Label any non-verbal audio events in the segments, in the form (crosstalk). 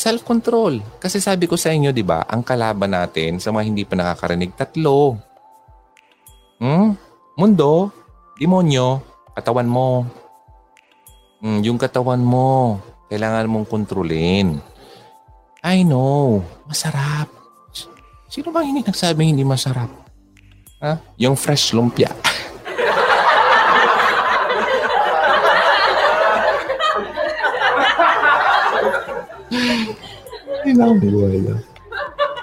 Self-control. Kasi sabi ko sa inyo, di ba, ang kalaban natin sa mga hindi pa nakakarinig, tatlo. Hmm? Mundo, demonyo, katawan mo. Hmm, yung katawan mo, kailangan mong kontrolin. I know, masarap. Sino bang hindi nagsabing hindi masarap? Ha? Yung fresh lumpia. Hindi na akong buwala.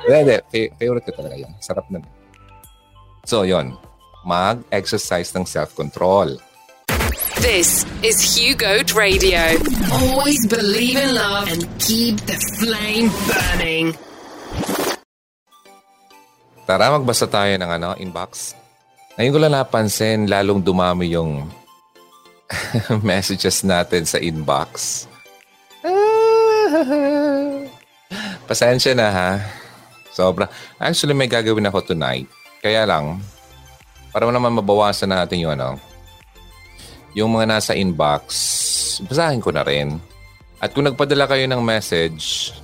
Hindi, favorite ko talaga yan. Sarap na. So, yon Mag-exercise ng self-control. This is Hugo Radio. Always believe in love and keep the flame burning. Tara, magbasa tayo ng ano, inbox. Ngayon ko lang napansin, lalong dumami yung (laughs) messages natin sa inbox. (laughs) Pasensya na ha. Sobra. Actually, may gagawin ako tonight. Kaya lang, para naman mabawasan natin yung ano, yung mga nasa inbox, basahin ko na rin. At kung nagpadala kayo ng message,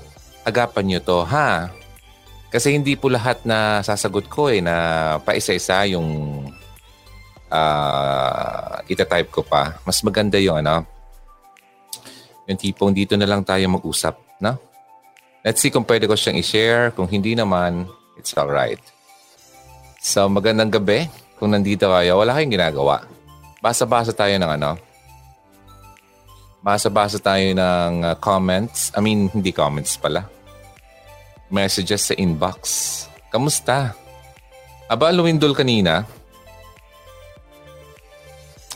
agapan nyo to, ha? Kasi hindi po lahat na sasagot ko eh, na paisa-isa yung uh, itatype ko pa. Mas maganda yung ano, yung tipong dito na lang tayo mag-usap, no? Let's see kung pwede ko siyang i-share. Kung hindi naman, it's alright. So, magandang gabi. Kung nandito kayo, wala kayong ginagawa. Basa-basa tayo ng ano. Basa-basa tayo ng uh, comments. I mean, hindi comments pala. Messages sa inbox. Kamusta? Aba, lumindol kanina.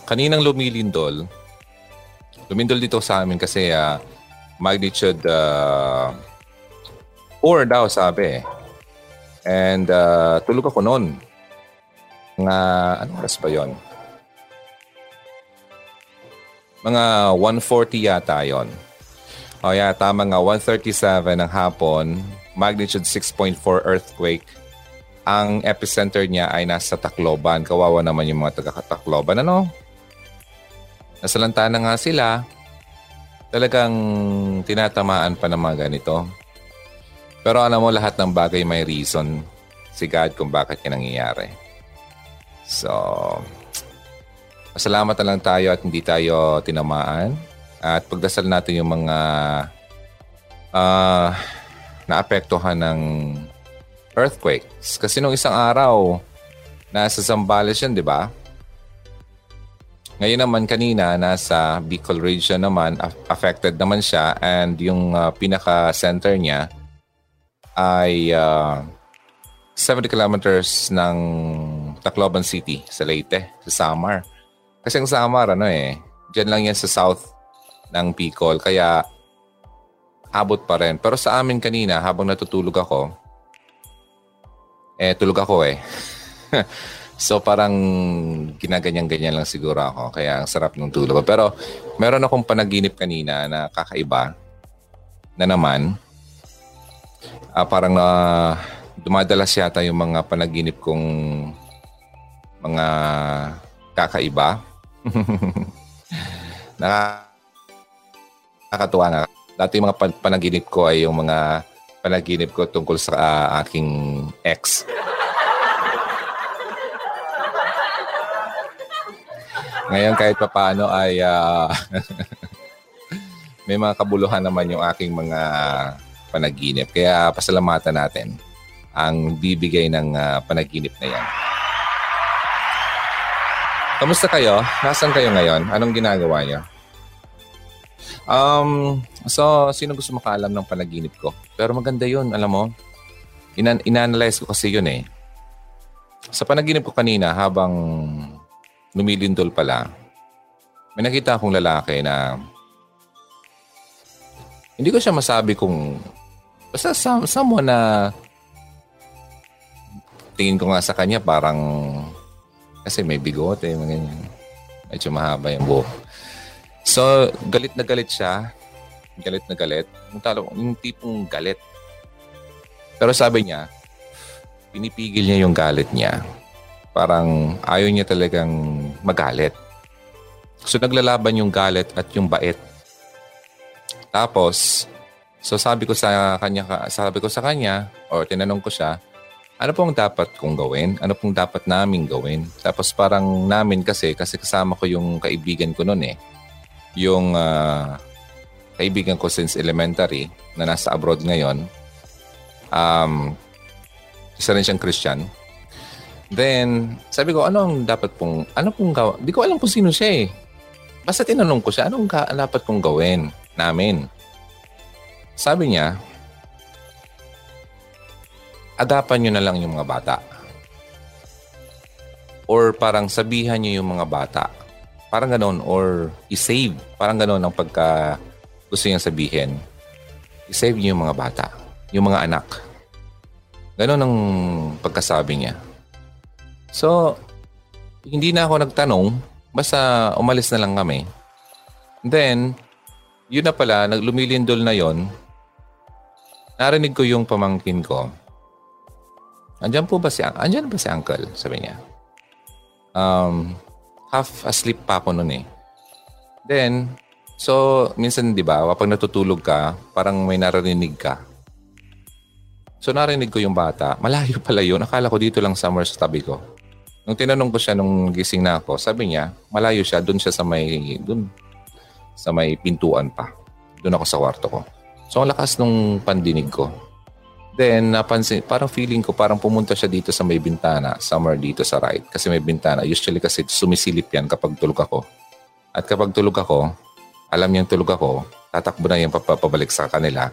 Kaninang lumilindol. Lumindol dito sa amin kasi uh, magnitude uh, 4 daw sabi. And uh, tulog ako noon. Nga, ano oras ba yon? Mga 1.40 yata yon. O oh, yeah, tama nga, 1.37 ng hapon, magnitude 6.4 earthquake. Ang epicenter niya ay nasa Tacloban. Kawawa naman yung mga taga-Tacloban. Ano? Nasalanta na nga sila. Talagang tinatamaan pa ng mga ganito. Pero alam mo, lahat ng bagay may reason si God kung bakit yan nangyayari. So, masalamat na lang tayo at hindi tayo tinamaan. At pagdasal natin yung mga uh, naapektuhan ng earthquakes. Kasi nung isang araw, nasa Zambales yan, di ba? Ngayon naman kanina, nasa Bicol region naman, affected naman siya and yung uh, pinaka-center niya ay uh, 70 kilometers ng Tacloban City sa Leyte, sa Samar. Kasi ang Samar, ano eh, dyan lang yan sa south ng Bicol. Kaya abot pa rin. Pero sa amin kanina, habang natutulog ako, eh, tulog ako eh. (laughs) so parang ginaganyan-ganyan lang siguro ako. Kaya ang sarap ng tulog. Pero meron akong panaginip kanina na kakaiba na naman uh, parang na uh, dumadalas yata yung mga panaginip kong mga kakaiba. (laughs) Nakakatuwa nga. Dati yung mga panaginip ko ay yung mga panaginip ko tungkol sa uh, aking ex. Ngayon kahit pa paano ay uh, (laughs) may mga kabuluhan naman yung aking mga panaginip. Kaya pasalamatan natin ang bibigay ng uh, panaginip na yan. Kamusta kayo? Nasaan kayo ngayon? Anong ginagawa niyo? Um, so, sino gusto makaalam ng panaginip ko? Pero maganda yun, alam mo. Inan- inanalyze ko kasi yun eh. Sa panaginip ko kanina, habang lumilindol pala, may nakita akong lalaki na hindi ko siya masabi kung basta some, someone na tingin ko nga sa kanya parang kasi may bigote, mga ganyan. Medyo mahaba yung buhok. So, galit na galit siya. Galit na galit. Yung, talo, yung tipong galit. Pero sabi niya, pinipigil niya yung galit niya. Parang ayaw niya talagang magalit. So, naglalaban yung galit at yung bait. Tapos, So sabi ko sa kanya, sabi ko sa kanya, or tinanong ko siya, ano pong dapat kong gawin? Ano pong dapat namin gawin? Tapos parang namin kasi, kasi kasama ko yung kaibigan ko noon eh. Yung uh, kaibigan ko since elementary na nasa abroad ngayon. Um, isa rin siyang Christian. Then, sabi ko, ano ang dapat pong, ano pong gawin? Di ko alam kung sino siya eh. Basta tinanong ko siya, anong ka, dapat kong gawin namin? Sabi niya, agapan nyo na lang yung mga bata. Or parang sabihan nyo yung mga bata. Parang ganon. Or isave. Parang ganon ang pagka gusto niyang sabihin. I-save nyo yung mga bata. Yung mga anak. Ganon ang pagkasabi niya. So, hindi na ako nagtanong. Basta umalis na lang kami. Then, yun na pala, naglumilindol na yon. Narinig ko yung pamangkin ko. Andiyan po ba si, andiyan ba si uncle? Sabi niya. Um, half asleep pa ako noon eh. Then, so, minsan di ba, kapag natutulog ka, parang may naririnig ka. So, narinig ko yung bata. Malayo (laughs) pala yun. Akala ko dito lang somewhere sa tabi ko. Nung tinanong ko siya nung gising na ako, sabi niya, malayo siya, doon siya sa may, doon, sa may pintuan pa. Doon ako sa kwarto ko. So, ang lakas nung pandinig ko. Then, napansin, parang feeling ko, parang pumunta siya dito sa may bintana, somewhere dito sa right. Kasi may bintana. Usually kasi sumisilip yan kapag tulog ako. At kapag tulog ako, alam niyang tulog ako, tatakbo na yung papabalik sa kanila.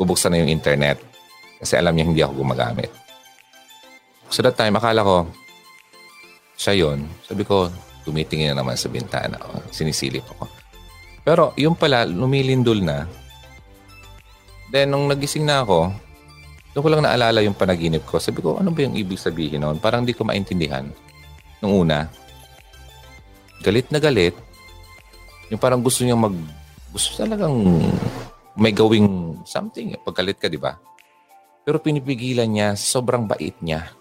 Bubuksan na yung internet. Kasi alam niya hindi ako gumagamit. So that time, akala ko, siya yon Sabi ko, tumitingin na naman sa bintana. O, sinisilip ako. Pero yung pala, lumilindol na. Then, nung nagising na ako, doon ko lang naalala yung panaginip ko. Sabi ko, ano ba yung ibig sabihin noon? Parang di ko maintindihan. Nung una, galit na galit. Yung parang gusto niya mag... Gusto talagang may gawing something. Paggalit ka, di ba? Pero pinipigilan niya, sobrang bait niya.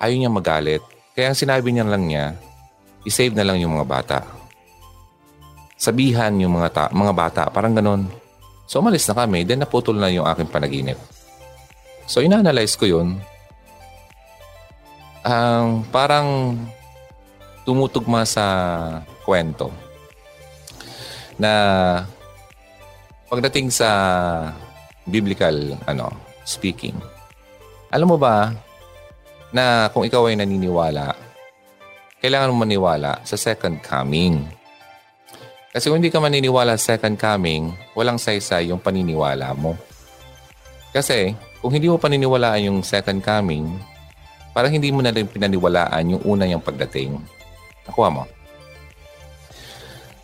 Ayaw niya magalit. Kaya ang sinabi niya lang niya, i-save na lang yung mga bata. Sabihan yung mga, ta- mga bata, parang ganun. So umalis na kami, then naputol na yung aking panaginip. So inanalyze ko yun. Um, parang tumutugma sa kwento na pagdating sa biblical ano speaking. Alam mo ba, na kung ikaw ay naniniwala, kailangan mo maniwala sa second coming. Kasi kung hindi ka maniniwala sa second coming, walang saysay yung paniniwala mo. Kasi kung hindi mo paniniwalaan yung second coming, parang hindi mo na rin pinaniwalaan yung una yung pagdating. Nakuha mo?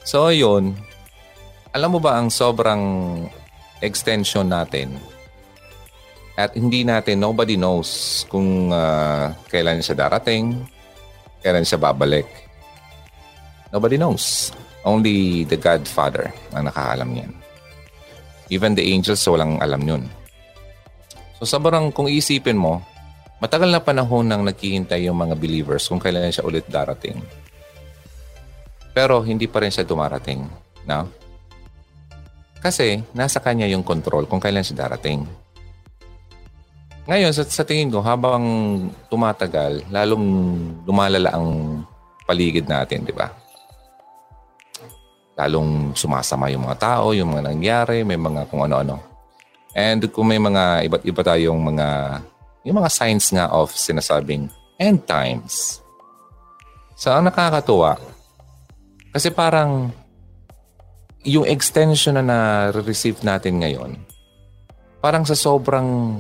So, yun. Alam mo ba ang sobrang extension natin at hindi natin, nobody knows kung uh, kailan siya darating, kailan siya babalik. Nobody knows. Only the Godfather ang nakakalam niyan. Even the angels, walang alam yun. So sobrang kung isipin mo, matagal na panahon nang naghihintay yung mga believers kung kailan siya ulit darating. Pero hindi pa rin siya dumarating. No? Kasi nasa kanya yung control kung kailan siya darating. Ngayon, sa, sa tingin ko, habang tumatagal, lalong lumalala ang paligid natin, di ba? Lalong sumasama yung mga tao, yung mga nangyari, may mga kung ano-ano. And kung may mga iba't iba tayong mga, yung mga signs nga of sinasabing end times. So, ang nakakatuwa, kasi parang yung extension na na-receive natin ngayon, parang sa sobrang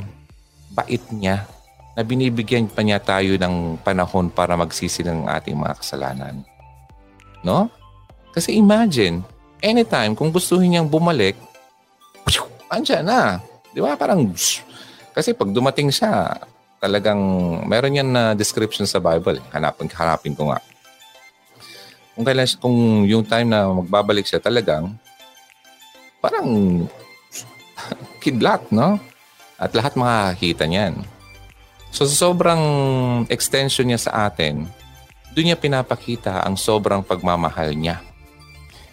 bait niya na binibigyan pa niya tayo ng panahon para magsisi ng ating mga kasalanan. No? Kasi imagine, anytime kung gustuhin niyang bumalik, andyan na. Di ba? Parang, kasi pag dumating siya, talagang, meron yan na description sa Bible. Hanapin, hanapin ko nga. Kung, kailan, kung yung time na magbabalik siya talagang, parang (laughs) kidlat, no? At lahat makakakita niyan. So sobrang extension niya sa atin, doon niya pinapakita ang sobrang pagmamahal niya.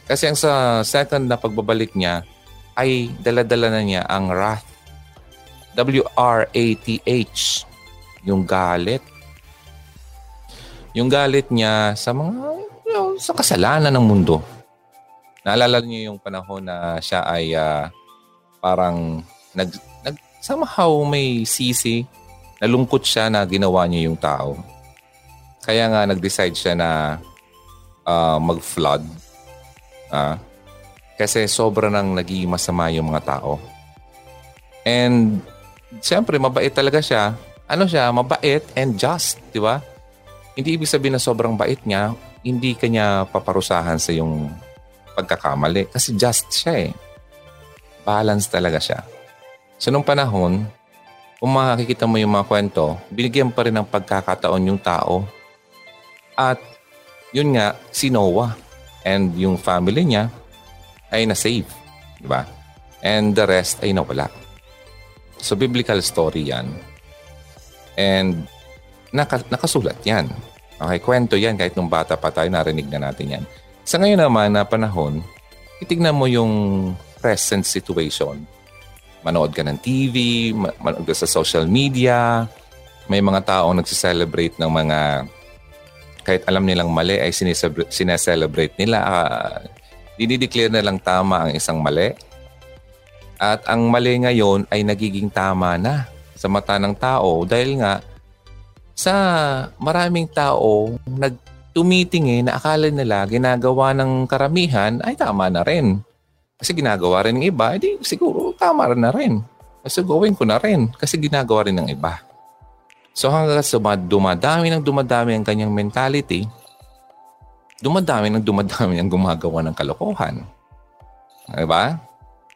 Kasi ang sa second na pagbabalik niya, ay daladala na niya ang wrath. W-R-A-T-H. Yung galit. Yung galit niya sa mga, you know, sa kasalanan ng mundo. Naalala niyo yung panahon na siya ay uh, parang nag, nag, somehow may sisi, nalungkot siya na ginawa niya yung tao. Kaya nga nag-decide siya na uh, mag-flood. Uh, kasi sobra nang naging masama yung mga tao. And siyempre, mabait talaga siya. Ano siya, mabait and just, di ba? Hindi ibig sabihin na sobrang bait niya, hindi kanya paparusahan sa yung pagkakamali. Kasi just siya eh. Balance talaga siya. So nung panahon, kung makikita mo yung mga kwento, binigyan pa rin ng pagkakataon yung tao. At yun nga, si Noah and yung family niya ay na-save. Di ba? And the rest ay nawala. So biblical story yan. And naka, nakasulat yan. Okay, kwento yan kahit nung bata pa tayo narinig na natin yan. Sa ngayon naman na panahon, itignan mo yung present situation. Manood ka ng TV, manood ka sa social media, may mga taong nagsiselebrate ng mga kahit alam nilang mali ay sineselebrate nila. Uh, dinideclare na lang tama ang isang mali. At ang mali ngayon ay nagiging tama na sa mata ng tao dahil nga sa maraming tao nagtumitingin na akala nila ginagawa ng karamihan ay tama na rin. Kasi ginagawa rin ng iba, edi siguro tama na rin. Kasi gawin ko na rin kasi ginagawa rin ng iba. So hanggang sa dumadami ng dumadami ang kanyang mentality, dumadami ng dumadami ang gumagawa ng kalokohan. Diba?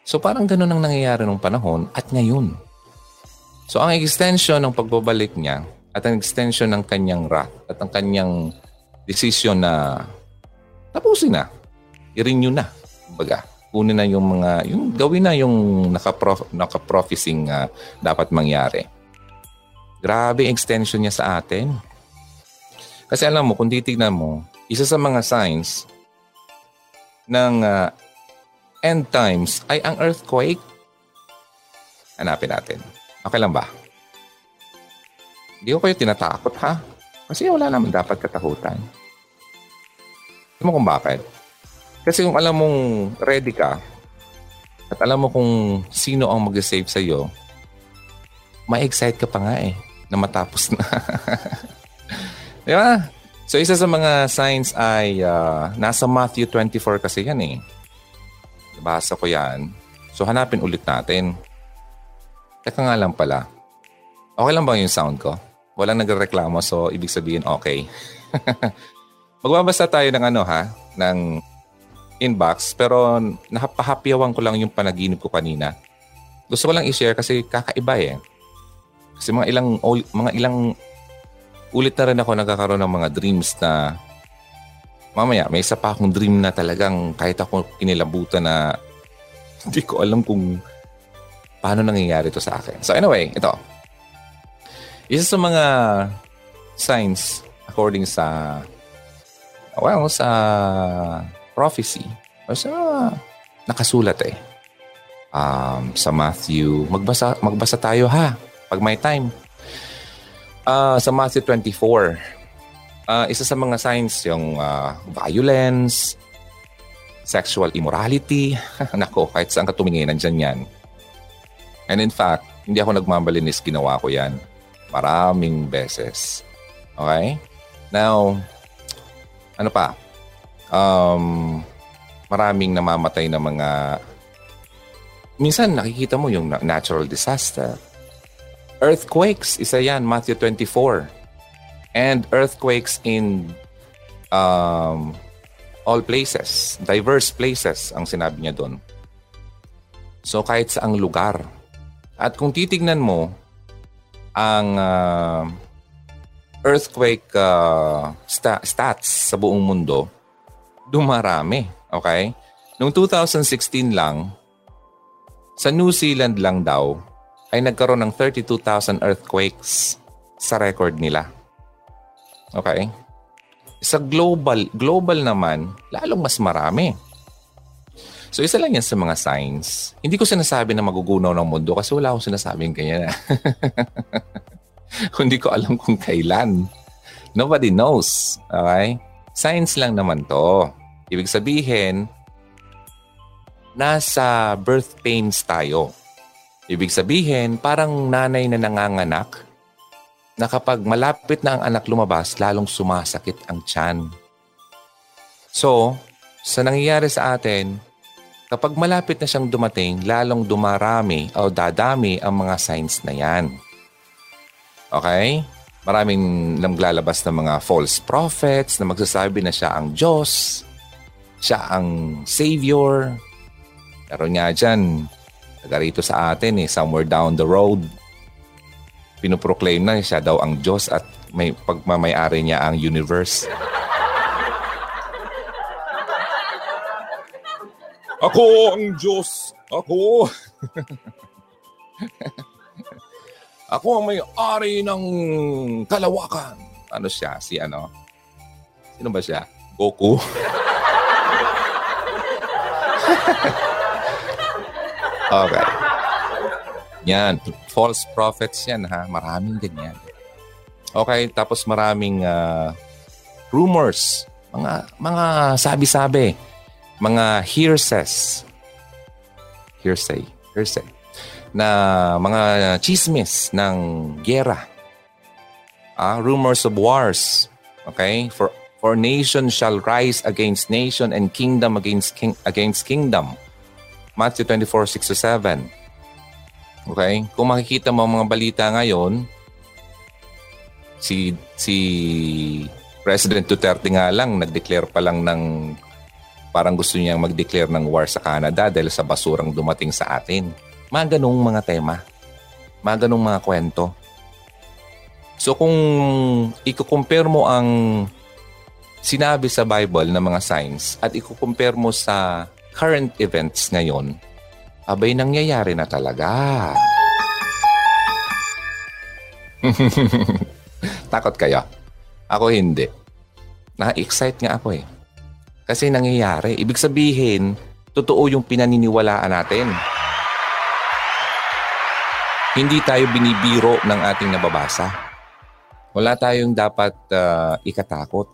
So parang ganun ang nangyayari nung panahon at ngayon. So ang extension ng pagbabalik niya at ang extension ng kanyang wrath at ang kanyang decision na tapusin na, i-renew na. Baga, kunin na yung mga, yung gawin na yung naka-prophesying uh, dapat mangyari. Grabe extension niya sa atin. Kasi alam mo, kung titignan mo, isa sa mga signs ng uh, end times ay ang earthquake. Hanapin natin. Okay lang ba? Hindi ko kayo tinatakot ha? Kasi wala naman dapat katakutan. Alam mo kung bakit? Kasi kung alam mong ready ka at alam mo kung sino ang mag-save sa iyo, ma-excite ka pa nga eh na matapos na. (laughs) Di ba? So isa sa mga signs ay uh, nasa Matthew 24 kasi yan eh. Basa ko yan. So hanapin ulit natin. Teka nga lang pala. Okay lang ba yung sound ko? Walang nagreklamo so ibig sabihin okay. (laughs) Magbabasa tayo ng ano ha, ng inbox pero napahapyawan ko lang yung panaginip ko kanina. Gusto ko lang i-share kasi kakaiba eh. Kasi mga ilang mga ilang ulit na rin ako nagkakaroon ng mga dreams na mamaya may isa pa akong dream na talagang kahit ako kinilabutan na (laughs) hindi ko alam kung paano nangyayari to sa akin. So anyway, ito. Isa sa mga signs according sa well, sa prophecy o sa nakasulat eh. Um, sa Matthew, magbasa magbasa tayo ha pag may time. Uh, sa Matthew 24, uh, ah, isa sa mga signs yung uh, violence, sexual immorality. (laughs) Nako, kahit saan ka tumingin, nandyan yan. And in fact, hindi ako nagmamalinis, ginawa ko yan. Maraming beses. Okay? Now, ano pa? Um, maraming namamatay na mga... Minsan nakikita mo yung natural disaster Earthquakes, isa yan, Matthew 24. And earthquakes in um, all places, diverse places ang sinabi niya doon. So kahit sa ang lugar. At kung titignan mo ang uh, earthquake uh, sta- stats sa buong mundo, dumarami. Okay? Noong 2016 lang, sa New Zealand lang daw, ay nagkaroon ng 32,000 earthquakes sa record nila. Okay? Sa global, global naman, lalong mas marami. So isa lang yan sa mga signs. Hindi ko sinasabi na magugunaw ng mundo kasi wala akong sinasabing ganyan. (laughs) Hindi ko alam kung kailan. Nobody knows. Okay? Science lang naman to. Ibig sabihin, nasa birth pains tayo. Ibig sabihin, parang nanay na nanganganak na kapag malapit na ang anak lumabas, lalong sumasakit ang tiyan. So, sa nangyayari sa atin, kapag malapit na siyang dumating, lalong dumarami o dadami ang mga signs na yan. Okay? Maraming lamglalabas ng mga false prophets na magsasabi na siya ang Diyos, siya ang Savior. Pero nga dyan, taga sa atin eh, somewhere down the road, pinoproclaim na siya daw ang Diyos at may pagmamayari niya ang universe. Ako ang Diyos! Ako! (laughs) Ako ang may-ari ng kalawakan. Ano siya? Si ano? Sino ba siya? Goku? (laughs) okay. Yan. False prophets yan ha. Maraming ganyan. Okay. Tapos maraming uh, rumors. Mga, mga sabi-sabi. Mga hearsays. Hearsay. Hearsay na mga chismis ng gera. Ah, rumors of wars. Okay? For for nation shall rise against nation and kingdom against king, against kingdom. Matthew 24:6 7. Okay? Kung makikita mo mga balita ngayon, si si President Duterte nga lang nag-declare pa lang ng parang gusto niyang mag-declare ng war sa Canada dahil sa basurang dumating sa atin. Mga ganong mga tema. Mga ganong mga kwento. So kung i-compare mo ang sinabi sa Bible na mga signs at i-compare mo sa current events ngayon, abay nangyayari na talaga. (laughs) Takot kayo? Ako hindi. Na-excite nga ako eh. Kasi nangyayari. Ibig sabihin, totoo yung pinaniniwalaan natin. Hindi tayo binibiro ng ating nababasa. Wala tayong dapat uh, ikatakot.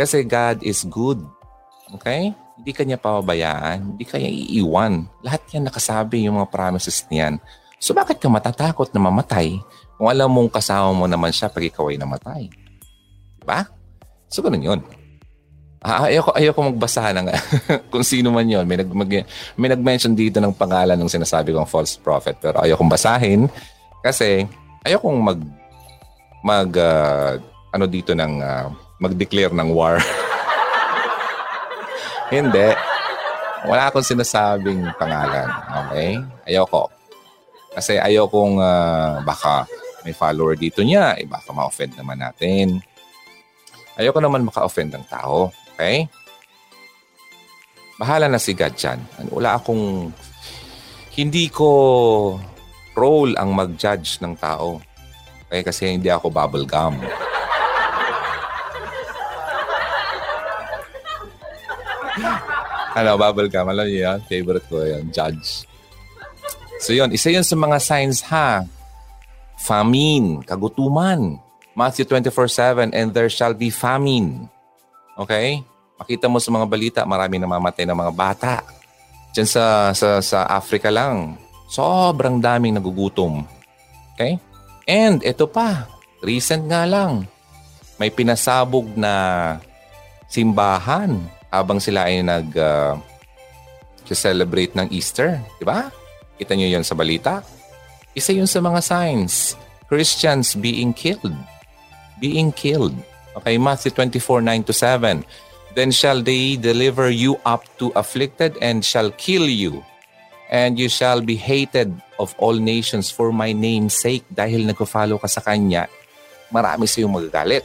Kasi God is good. Okay? Hindi kanya pababayaan. Hindi kanya iiwan. Lahat yan nakasabi yung mga promises niyan. So bakit ka matatakot na mamatay kung alam mong kasama mo naman siya pag ikaw ay namatay? Diba? So ganun yun. Ah, ayoko, ayoko magbasa ng (laughs) kung sino man yon. May, nag, mag, may nag-mention dito ng pangalan ng sinasabi kong false prophet. Pero ayokong basahin kasi ayokong mag, mag uh, ano dito ng, uh, mag-declare ng war. (laughs) Hindi. Wala akong sinasabing pangalan. Okay? Ayoko. Kasi ayokong uh, baka may follower dito niya, eh baka ma-offend naman natin. Ayoko naman maka-offend ng tao. Okay? Bahala na si God dyan. Wala akong... Hindi ko role ang mag-judge ng tao. Okay? Kasi hindi ako bubble ano, bubble gum. Alam niyo yan? Favorite ko yan. Judge. So yun, isa yun sa mga signs ha. Famine, kagutuman. Matthew 24:7 and there shall be famine. Okay? Makita mo sa mga balita, marami namamatay ng mga bata. Diyan sa, sa, sa Africa lang, sobrang daming nagugutom. Okay? And ito pa, recent nga lang, may pinasabog na simbahan habang sila ay nag uh, celebrate ng Easter. Di ba? Kita niyo yon sa balita? Isa yun sa mga signs. Christians being killed. Being killed. Okay, Matthew 24, 9 to 7. Then shall they deliver you up to afflicted and shall kill you. And you shall be hated of all nations for my name's sake. Dahil nagpo-follow ka sa Kanya, marami sa iyong magagalit.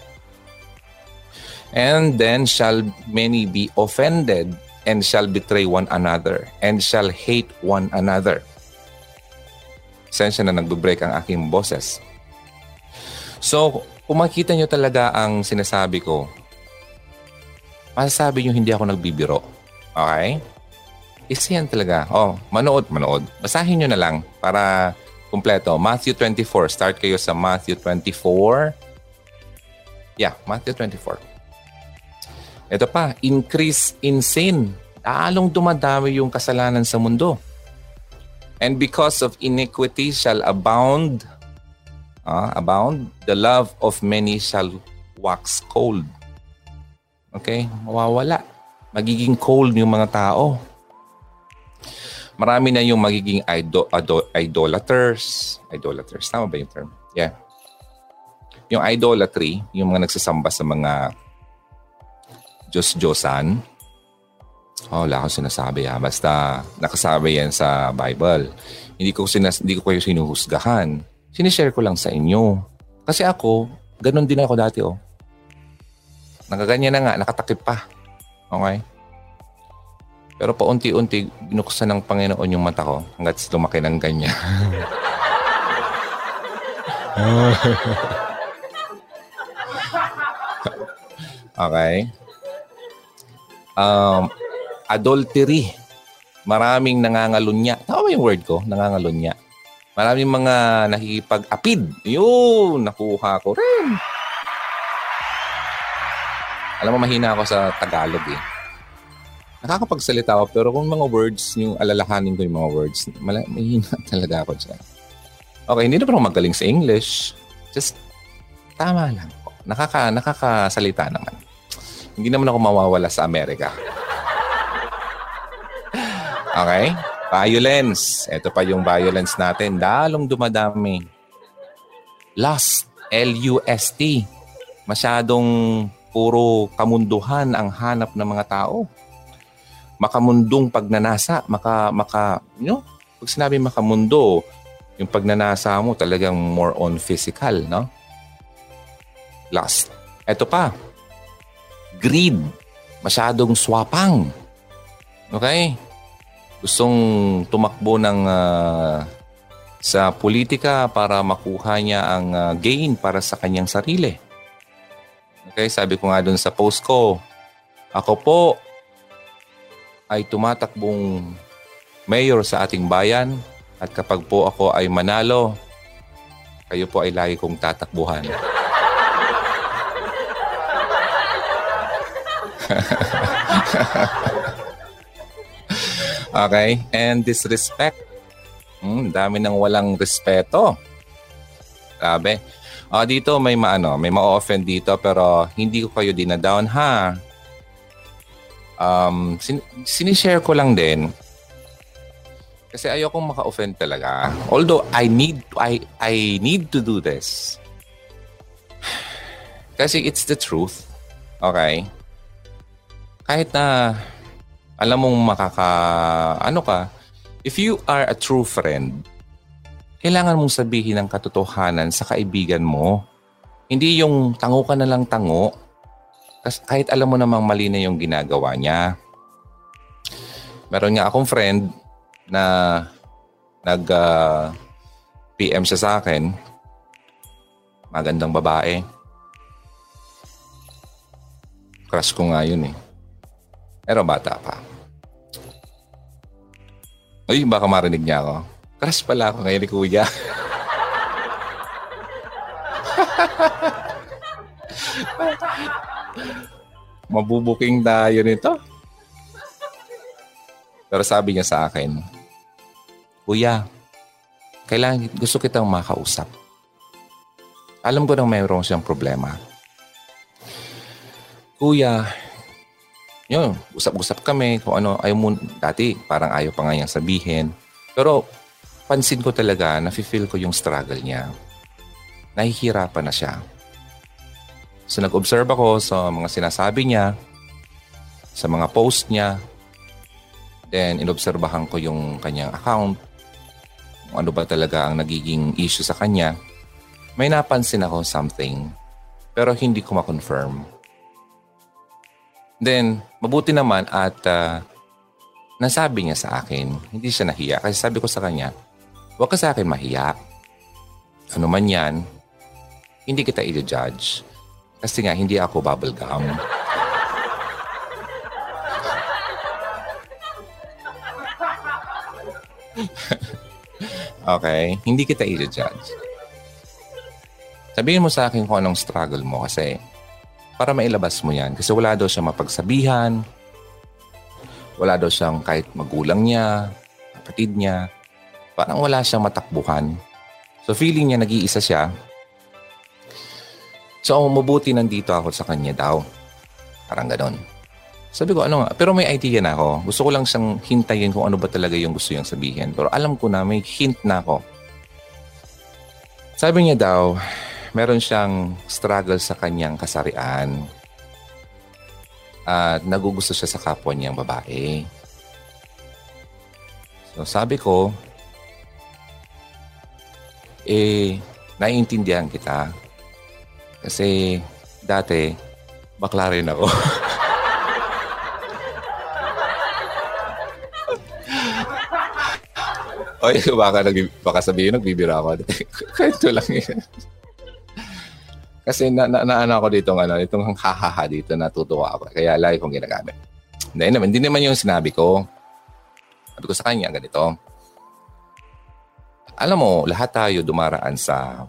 And then shall many be offended and shall betray one another and shall hate one another. Sensya na nagbe-break ang aking boses. So, kung makita nyo talaga ang sinasabi ko, masasabi nyo hindi ako nagbibiro. Okay? Isa yan talaga. Oh, manood, manood. Basahin nyo na lang para kumpleto. Matthew 24. Start kayo sa Matthew 24. Yeah, Matthew 24. Ito pa, increase in sin. Lalong dumadami yung kasalanan sa mundo. And because of iniquity shall abound, uh, abound, the love of many shall wax cold. Okay? Mawawala. Magiging cold yung mga tao. Marami na yung magiging ido, ado, idolaters. Idolaters. Tama ba yung term? Yeah. Yung idolatry, yung mga nagsasamba sa mga Diyos-Diyosan, oh, wala akong sinasabi ha. Basta nakasabi yan sa Bible. Hindi ko, sinas- hindi ko kayo sinuhusgahan. Sinishare ko lang sa inyo. Kasi ako, ganun din ako dati oh. Nagaganyan na nga, nakatakip pa. Okay? Pero paunti-unti, binuksan ng Panginoon yung mata ko hanggat lumaki ng ganyan. (laughs) okay? Um, adultery. Maraming nangangalunya. Tama yung word ko? Nangangalunya. Maraming mga nakikipag-apid. Yun, nakuha ko rin. Alam mo, mahina ako sa Tagalog eh. Nakakapagsalita ako, pero kung mga words, yung alalahanin ko yung mga words, mala- mahina (laughs) talaga ako dyan. Okay, hindi na pa magaling sa English. Just, tama lang po. Nakaka, nakakasalita naman. Hindi naman ako mawawala sa Amerika. Okay? Violence. Ito pa yung violence natin. Dalong dumadami. Lust. L-U-S-T. Masyadong puro kamunduhan ang hanap ng mga tao. Makamundong pagnanasa. Maka, maka, you know, pag sinabi makamundo, yung pagnanasa mo talagang more on physical, no? Lust. Ito pa. Greed. Masyadong swapang. Okay? Gustong tumakbo ng uh, sa politika para makuha niya ang uh, gain para sa kanyang sarili. Okay, sabi ko nga doon sa post ko, ako po ay tumatakbong mayor sa ating bayan at kapag po ako ay manalo, kayo po ay lagi kong tatakbuhan. (laughs) okay? And disrespect. Hmm, dami ng walang respeto. Grabe. Uh, dito may maano, may ma-offend dito pero hindi ko kayo dinadown ha. Um, sin- sinishare ko lang din kasi ayokong maka-offend talaga. Although I need I I need to do this. (sighs) Kasi it's the truth. Okay? Kahit na alam mong makaka ano ka, if you are a true friend, kailangan mong sabihin ang katotohanan sa kaibigan mo. Hindi yung tango ka na lang tango. Kasi kahit alam mo namang mali na yung ginagawa niya. Meron nga akong friend, na nag uh, ah, PM siya sa akin. Magandang babae. Crush ko nga yun eh. Pero bata pa. Uy, baka marinig niya ako. Crush pala ako ngayon ni kuya. (laughs) Mabubuking tayo nito. Pero sabi niya sa akin, Kuya, kailangan, gusto kitang makausap. Alam ko nang mayroon siyang problema. Kuya, yun, usap-usap kami kung ano, ayaw mo, dati parang ayaw pa nga niyang sabihin. Pero pansin ko talaga, nafe-feel ko yung struggle niya. Nahihirapan na siya. So nag-observe ako sa mga sinasabi niya, sa mga post niya, Then, inobserbahan ko yung kanyang account. Kung ano ba talaga ang nagiging issue sa kanya. May napansin ako something. Pero hindi ko ma-confirm. Then, mabuti naman at uh, nasabi niya sa akin, hindi siya nahiya. Kasi sabi ko sa kanya, huwag ka sa akin mahiya. Ano man yan, hindi kita i-judge. Kasi nga, hindi ako bubblegum. (laughs) okay? Hindi kita i-judge. Sabihin mo sa akin kung anong struggle mo kasi para mailabas mo yan. Kasi wala daw siya mapagsabihan, wala daw siyang kahit magulang niya, kapatid niya, parang wala siyang matakbuhan. So feeling niya nag-iisa siya. So mabuti nandito ako sa kanya daw. Parang ganon. Sabi ko, ano nga, pero may idea na ako. Gusto ko lang siyang hintayin kung ano ba talaga yung gusto niyang sabihin. Pero alam ko na may hint na ako. Sabi niya daw, meron siyang struggle sa kanyang kasarian. At nagugusto siya sa kapwa niyang babae. So sabi ko, eh, naiintindihan kita. Kasi dati, bakla rin ako. (laughs) Oy, baka, nag, baka sabihin nagbibira ako. (laughs) Kwento lang yun. Kasi na, na, na ano ako dito, ano, itong hahaha dito, natutuwa ako. Kaya lagi kong ginagamit. Hindi naman, hindi naman yung sinabi ko. Sabi ko sa kanya, ganito. Alam mo, lahat tayo dumaraan sa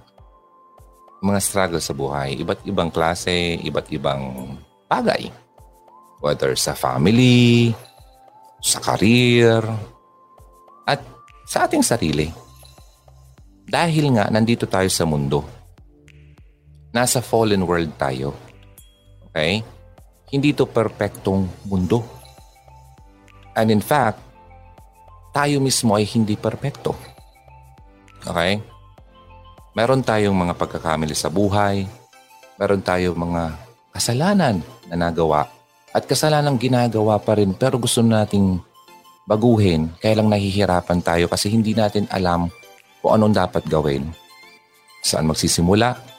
mga struggle sa buhay. Iba't ibang klase, iba't ibang bagay. Whether sa family, sa career, at sa ating sarili. Dahil nga, nandito tayo sa mundo nasa fallen world tayo. Okay? Hindi to perpektong mundo. And in fact, tayo mismo ay hindi perpekto. Okay? Meron tayong mga pagkakamali sa buhay. Meron tayong mga kasalanan na nagawa. At kasalanang ginagawa pa rin pero gusto nating baguhin. Kaya lang nahihirapan tayo kasi hindi natin alam kung anong dapat gawin. Saan magsisimula?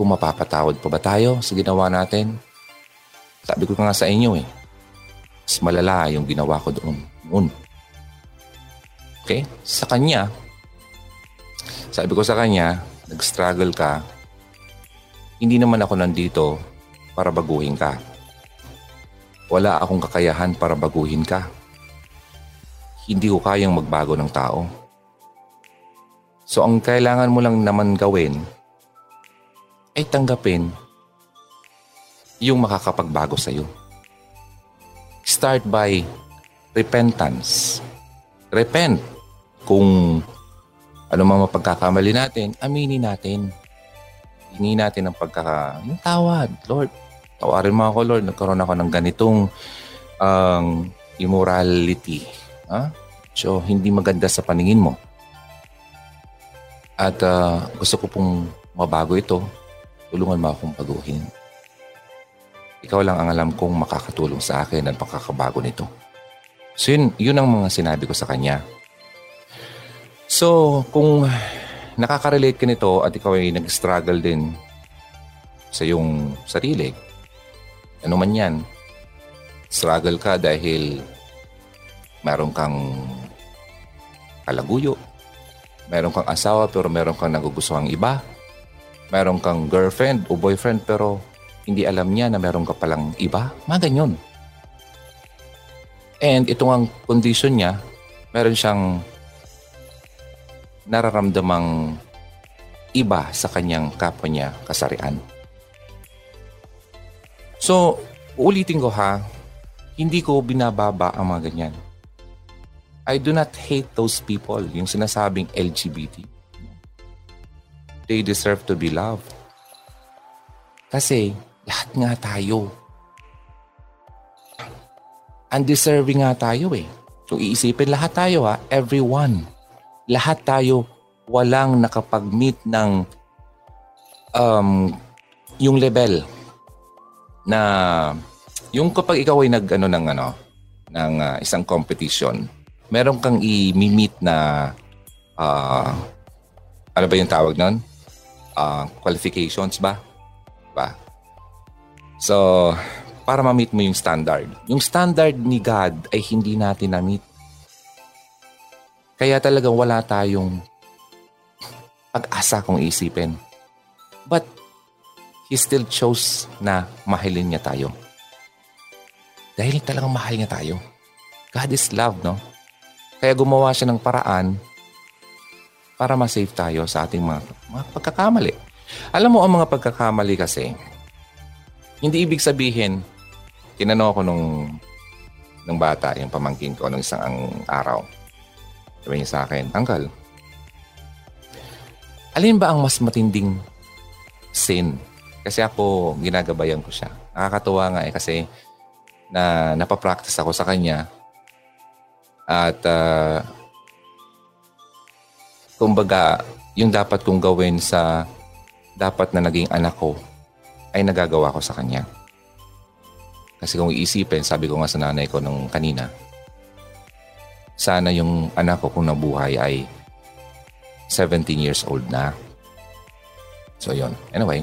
Kung mapapatawad pa ba tayo sa ginawa natin. Sabi ko nga sa inyo eh, mas malala yung ginawa ko doon. Noon. Okay? Sa kanya, sabi ko sa kanya, nag-struggle ka, hindi naman ako nandito para baguhin ka. Wala akong kakayahan para baguhin ka. Hindi ko kayang magbago ng tao. So ang kailangan mo lang naman gawin ay tanggapin yung makakapagbago sa iyo. Start by repentance. Repent. Kung ano mga mapagkakamali natin, aminin natin. Hingi natin ang pagkaka... Yung tawad. Lord, tawarin mo ako, Lord. Nagkaroon ako ng ganitong um, immorality. Ha? So, hindi maganda sa paningin mo. At uh, gusto ko pong mabago ito Tulungan mo akong baguhin. Ikaw lang ang alam kong makakatulong sa akin at makakabago nito. So yun, yun ang mga sinabi ko sa kanya. So kung nakaka-relate ka nito at ikaw ay nag-struggle din sa iyong sarili, ano man yan, struggle ka dahil meron kang kalaguyo, meron kang asawa pero meron kang nagugustuhang iba, meron kang girlfriend o boyfriend pero hindi alam niya na meron ka palang iba. Mga ganyan. And ito ang condition niya, meron siyang nararamdamang iba sa kanyang kapwa niya kasarian. So, ulitin ko ha, hindi ko binababa ang mga ganyan. I do not hate those people, yung sinasabing LGBT they deserve to be loved. Kasi lahat nga tayo. Undeserving nga tayo eh. So iisipin lahat tayo ha, everyone. Lahat tayo walang nakapag-meet ng um, yung level na yung kapag ikaw ay nag ano ng ano ng uh, isang competition, meron kang i-meet na uh, ano ba yung tawag nun? Uh, qualifications ba? Ba? So, para ma-meet mo yung standard. Yung standard ni God ay hindi natin na-meet. Kaya talagang wala tayong pag-asa kung isipin. But, He still chose na mahalin niya tayo. Dahil talagang mahal niya tayo. God is love, no? Kaya gumawa siya ng paraan para ma-save tayo sa ating mga, mga pagkakamali. Alam mo, ang mga pagkakamali kasi, hindi ibig sabihin, tinanong ako nung, nung bata, yung pamangkin ko, nung isang ang araw. Sabi niya sa akin, Uncle, alin ba ang mas matinding sin? Kasi ako, ginagabayan ko siya. Nakakatuwa nga eh kasi na napapractice ako sa kanya at uh, kumbaga yung dapat kong gawin sa dapat na naging anak ko ay nagagawa ko sa kanya. Kasi kung iisipin, sabi ko nga sa nanay ko nung kanina, sana yung anak ko kung nabuhay ay 17 years old na. So yon. Anyway,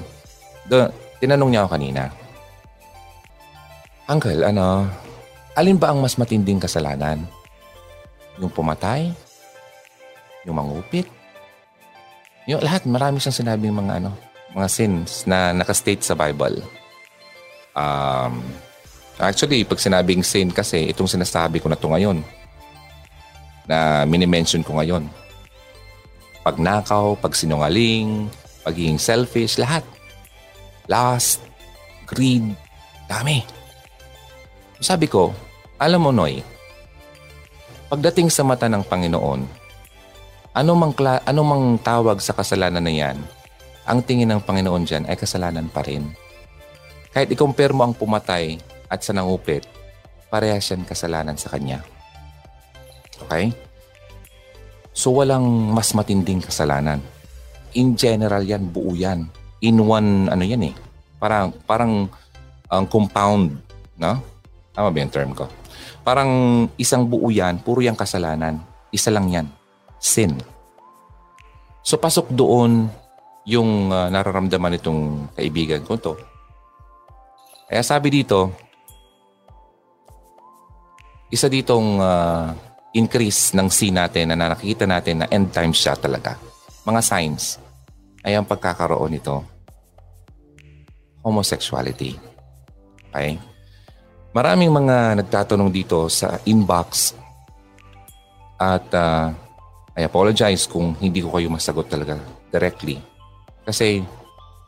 the, tinanong niya ako kanina, Uncle, ano, alin ba ang mas matinding kasalanan? Yung pumatay? Yung mangupit? Yung lahat, marami siyang sinabing mga ano, mga sins na nakastate sa Bible. Um, actually, pag sinabing sin kasi, itong sinasabi ko na to ngayon, na minimension ko ngayon. Pagnakaw, pagsinungaling, pagiging selfish, lahat. Lust, greed, dami. Sabi ko, alam mo Noy, pagdating sa mata ng Panginoon, ano mang, kla- ano mang tawag sa kasalanan na yan, ang tingin ng Panginoon dyan ay kasalanan pa rin. Kahit i-compare mo ang pumatay at sa nangupit, parehas yan kasalanan sa Kanya. Okay? So walang mas matinding kasalanan. In general yan, buo yan. In one, ano yan eh. Parang, parang ang um, compound, no? Tama ba yung term ko? Parang isang buo yan, puro yung kasalanan. Isa lang yan. Sin. So pasok doon yung uh, nararamdaman nitong kaibigan ko to. Kaya sabi dito, isa ditong uh, increase ng sin natin na nakikita natin na end time siya talaga. Mga signs ay ang pagkakaroon nito. Homosexuality. Okay? Maraming mga nagtatanong dito sa inbox at uh, I apologize kung hindi ko kayo masagot talaga directly. Kasi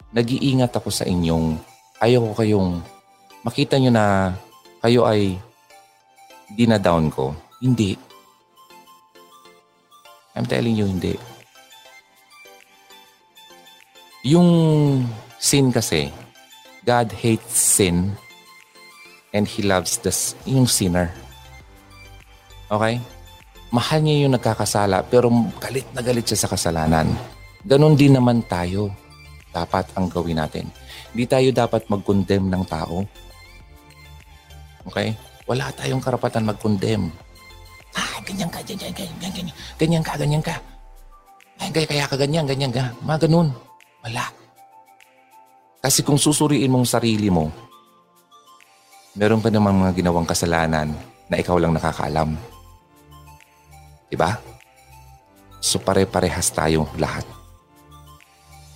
nag-iingat ako sa inyong ayaw ko kayong makita nyo na kayo ay dinadown ko. Hindi. I'm telling you, hindi. Yung sin kasi, God hates sin and He loves the, yung sinner. Okay? Mahal niya yung nagkakasala pero galit na galit siya sa kasalanan. Ganon din naman tayo. Dapat ang gawin natin. Hindi tayo dapat mag-condemn ng tao. Okay? Wala tayong karapatan mag-condemn. Ah, ganyan ka, ganyan, ganyan, ganyan, ganyan ka, ganyan ka. Ay, kaya, kaya ka ganyan, ganyan ka. Mga ganun. Wala. Kasi kung susuriin mong sarili mo, meron ka namang mga ginawang kasalanan na ikaw lang nakakaalam. Diba? So pare-parehas tayo lahat.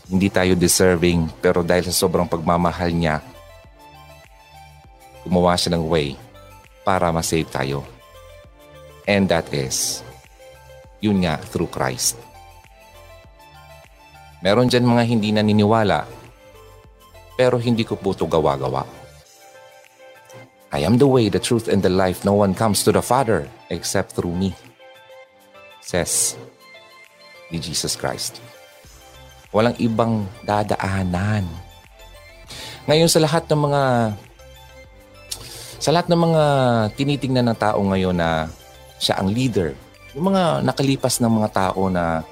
Hindi tayo deserving pero dahil sa sobrang pagmamahal niya, gumawa siya ng way para ma-save tayo. And that is, yun nga, through Christ. Meron dyan mga hindi naniniwala, pero hindi ko po ito gawa-gawa. I am the way, the truth, and the life. No one comes to the Father except through me. Says ni Jesus Christ. Walang ibang dadaanan. Ngayon sa lahat ng mga sa lahat ng mga tinitingnan ng tao ngayon na siya ang leader, yung mga nakalipas ng mga tao na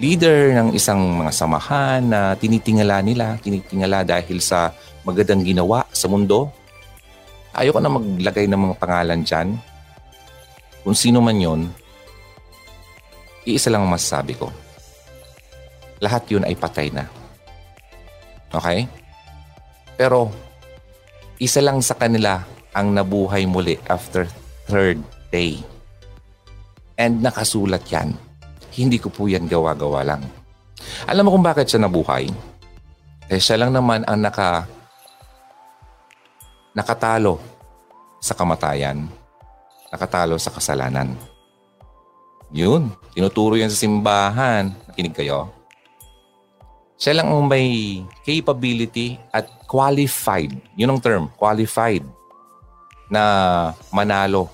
leader ng isang mga samahan na tinitingala nila, tinitingala dahil sa magandang ginawa sa mundo, Ayoko na maglagay ng mga pangalan dyan. Kung sino man yon, iisa lang ang masasabi ko. Lahat yun ay patay na. Okay? Pero, isa lang sa kanila ang nabuhay muli after third day. And nakasulat yan. Hindi ko po yan gawa-gawa lang. Alam mo kung bakit siya nabuhay? Eh siya lang naman ang naka nakatalo sa kamatayan, nakatalo sa kasalanan. Yun. Tinuturo yan sa simbahan. Nakinig kayo? Siya lang ang may capability at qualified. Yun ang term, qualified na manalo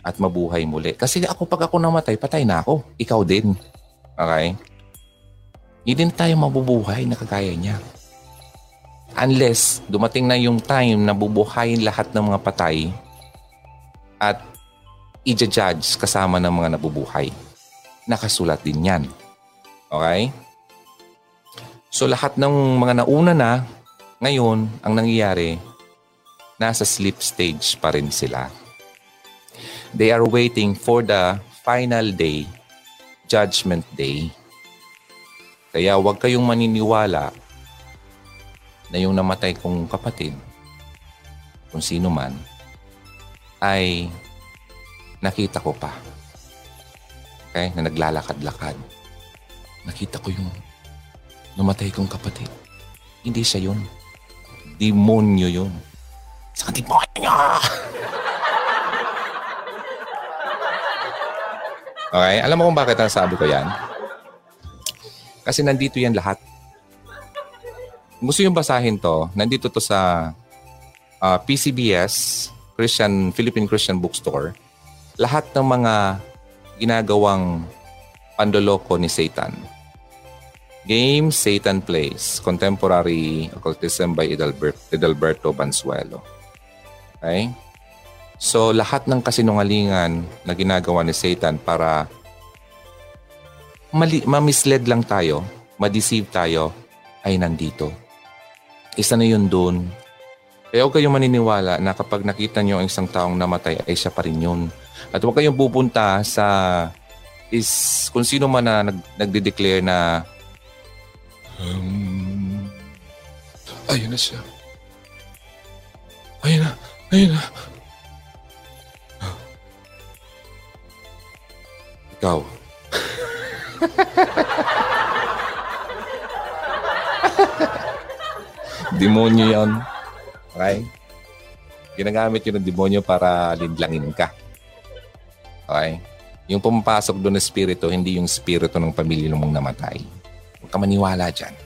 at mabuhay muli. Kasi ako pag ako namatay, patay na ako. Ikaw din. Okay? Hindi din tayo mabubuhay na kagaya niya. Unless dumating na yung time na bubuhayin lahat ng mga patay at i-judge kasama ng mga nabubuhay. Nakasulat din yan. Okay? So lahat ng mga nauna na, ngayon, ang nangyayari, nasa sleep stage pa rin sila. They are waiting for the final day, judgment day. Kaya huwag kayong maniniwala na yung namatay kong kapatid, kung sino man, ay nakita ko pa. Okay? Na naglalakad-lakad. Nakita ko yung namatay kong kapatid. Hindi siya yun. Demonyo yun. Sa demonyo! (laughs) okay? Alam mo kung bakit nasabi ko yan? Kasi nandito yan lahat gusto yung basahin to, nandito to sa uh, ah, PCBS, Christian, Philippine Christian Bookstore. Lahat ng mga ginagawang pandoloko ni Satan. Game Satan Plays, Contemporary Occultism by Edalberto, Edalberto Bansuelo. Okay? So, lahat ng kasinungalingan na ginagawa ni Satan para mali, ma-mislead lang tayo, ma-deceive tayo, ay nandito isa na yun doon. Kaya huwag kayong maniniwala na kapag nakita niyo ang isang taong namatay ay siya pa rin yun. At huwag kayong pupunta sa is kung sino man na nag, nagde-declare na um, ayun na siya. Ayun na. Ayun na. Ikaw. (laughs) Demonyo yan. Okay? Ginagamit yun ng demonyo para lindlangin ka. Okay? Yung pumapasok doon na spirito, hindi yung spirito ng pamilya mong namatay. Huwag ka maniwala dyan.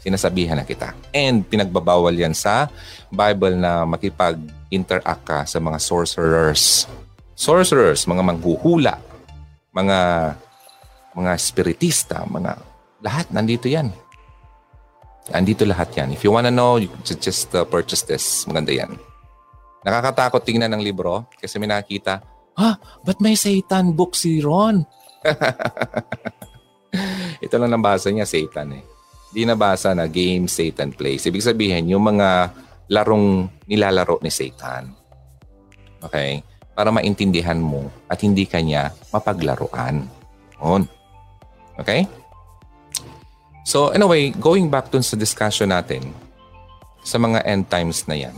Sinasabihan na kita. And pinagbabawal yan sa Bible na makipag-interact ka sa mga sorcerers. Sorcerers, mga manghuhula, mga mga spiritista, mga lahat nandito yan. Andito lahat yan. If you wanna know, you just uh, purchase this. Maganda yan. Nakakatakot tingnan ng libro kasi may nakita, ha, ba't may Satan book si Ron? (laughs) Ito lang nabasa niya, Satan eh. Hindi nabasa na game Satan plays. Ibig sabihin, yung mga larong nilalaro ni Satan. Okay? Para maintindihan mo at hindi kanya mapaglaruan. On. Okay? So anyway, going back dun sa discussion natin sa mga end times na yan.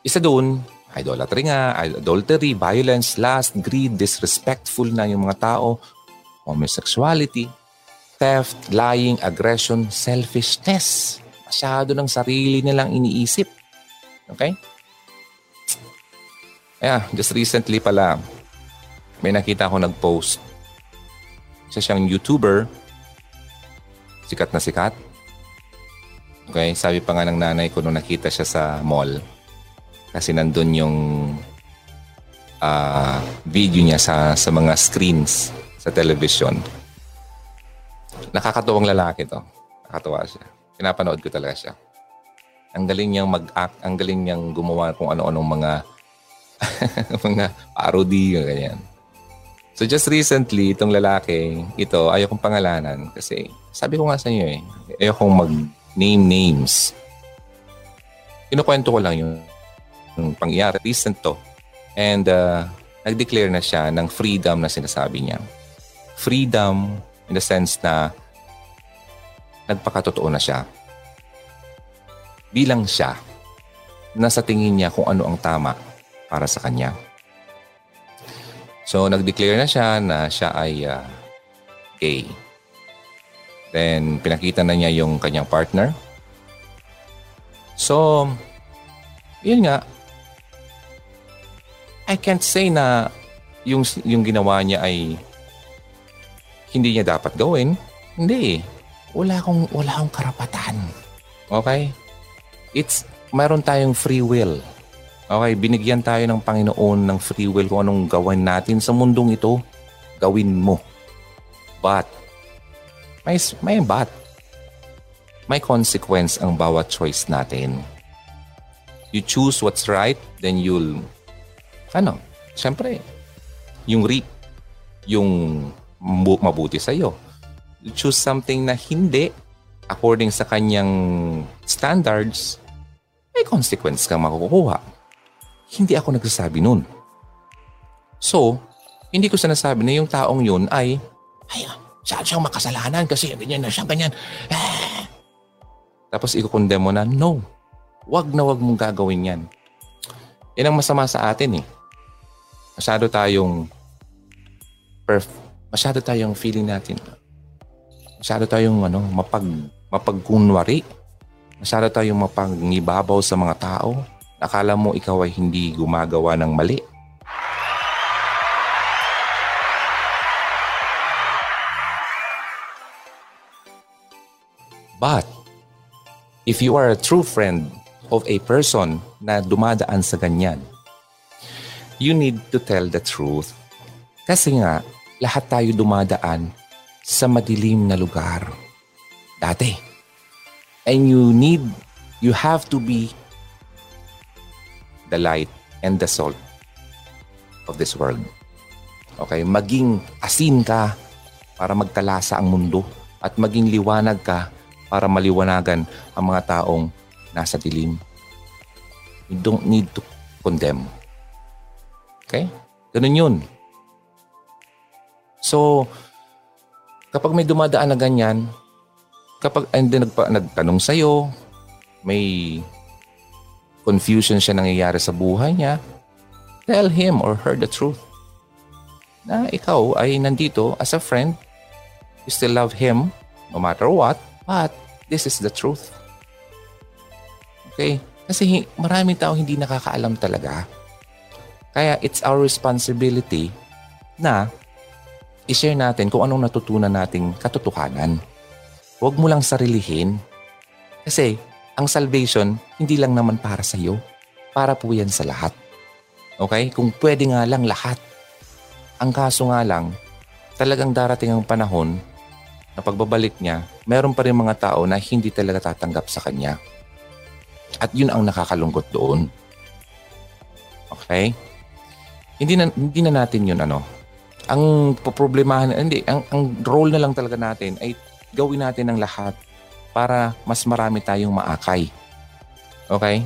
Isa dun, idolatry nga, adultery, violence, lust, greed, disrespectful na yung mga tao, homosexuality, theft, lying, aggression, selfishness. Masyado ng sarili nilang iniisip. Okay? Yeah, just recently pala, may nakita ako nag-post. Isa siyang YouTuber sikat na sikat. Okay, sabi pa nga ng nanay ko nung nakita siya sa mall, kasi nandun yung uh, video niya sa, sa mga screens sa television. Nakakatuwang lalaki to. Nakakatuwa siya. Pinapanood ko talaga siya. Ang galing niyang mag-act, ang galing niyang gumawa kung ano-anong mga (laughs) mga parody, ganyan. So just recently, itong lalaki, ito, ayaw kong pangalanan kasi sabi ko nga sa inyo eh, ayaw kong mag-name names. Kinukwento ko lang yung, yung pangyayari. Recent to. And uh, nag-declare na siya ng freedom na sinasabi niya. Freedom in the sense na nagpakatotoo na siya. Bilang siya, nasa tingin niya kung ano ang tama para sa kanya. So, nag-declare na siya na siya ay uh, gay. Then, pinakita na niya yung kanyang partner. So, yun nga. I can't say na yung, yung ginawa niya ay hindi niya dapat gawin. Hindi. Wala akong, wala akong karapatan. Okay? It's, mayroon tayong free will. Okay, binigyan tayo ng Panginoon ng free will kung anong gawin natin sa mundong ito, gawin mo. But, may, may but. May consequence ang bawat choice natin. You choose what's right, then you'll, ano, syempre, yung reap, yung mabuti sa'yo. You choose something na hindi according sa kanyang standards, may consequence kang makukuha. Hindi ako nagsasabi nun. So, hindi ko sinasabi na yung taong yun ay, ay, siya siyang makasalanan kasi ganyan na siya, ganyan. Eh. Tapos ikukondem mo na, no. Wag na wag mong gagawin yan. Yan ang masama sa atin eh. Masyado tayong perf masyado tayong feeling natin. Masyado tayong ano, mapag mapagkunwari. Masyado tayong mapangibabaw sa mga tao Akala mo ikaw ay hindi gumagawa ng mali. But, if you are a true friend of a person na dumadaan sa ganyan, you need to tell the truth. Kasi nga, lahat tayo dumadaan sa madilim na lugar. Dati. And you need, you have to be the light, and the salt of this world. Okay? Maging asin ka para magkalasa ang mundo at maging liwanag ka para maliwanagan ang mga taong nasa dilim. You don't need to condemn. Okay? Ganun yun. So, kapag may dumadaan na ganyan, kapag then nagpa, nagtanong sa'yo, may confusion siya nangyayari sa buhay niya, tell him or her the truth. Na ikaw ay nandito as a friend, you still love him no matter what, but this is the truth. Okay? Kasi maraming tao hindi nakakaalam talaga. Kaya it's our responsibility na i-share natin kung anong natutunan nating katotohanan. Huwag mo lang sarilihin. Kasi ang salvation, hindi lang naman para sa iyo. Para po yan sa lahat. Okay? Kung pwede nga lang lahat. Ang kaso nga lang, talagang darating ang panahon na pagbabalik niya, meron pa rin mga tao na hindi talaga tatanggap sa kanya. At yun ang nakakalungkot doon. Okay? Hindi na, hindi na natin yun ano. Ang problemahan, hindi, ang, ang role na lang talaga natin ay gawin natin ang lahat para mas marami tayong maakay. Okay?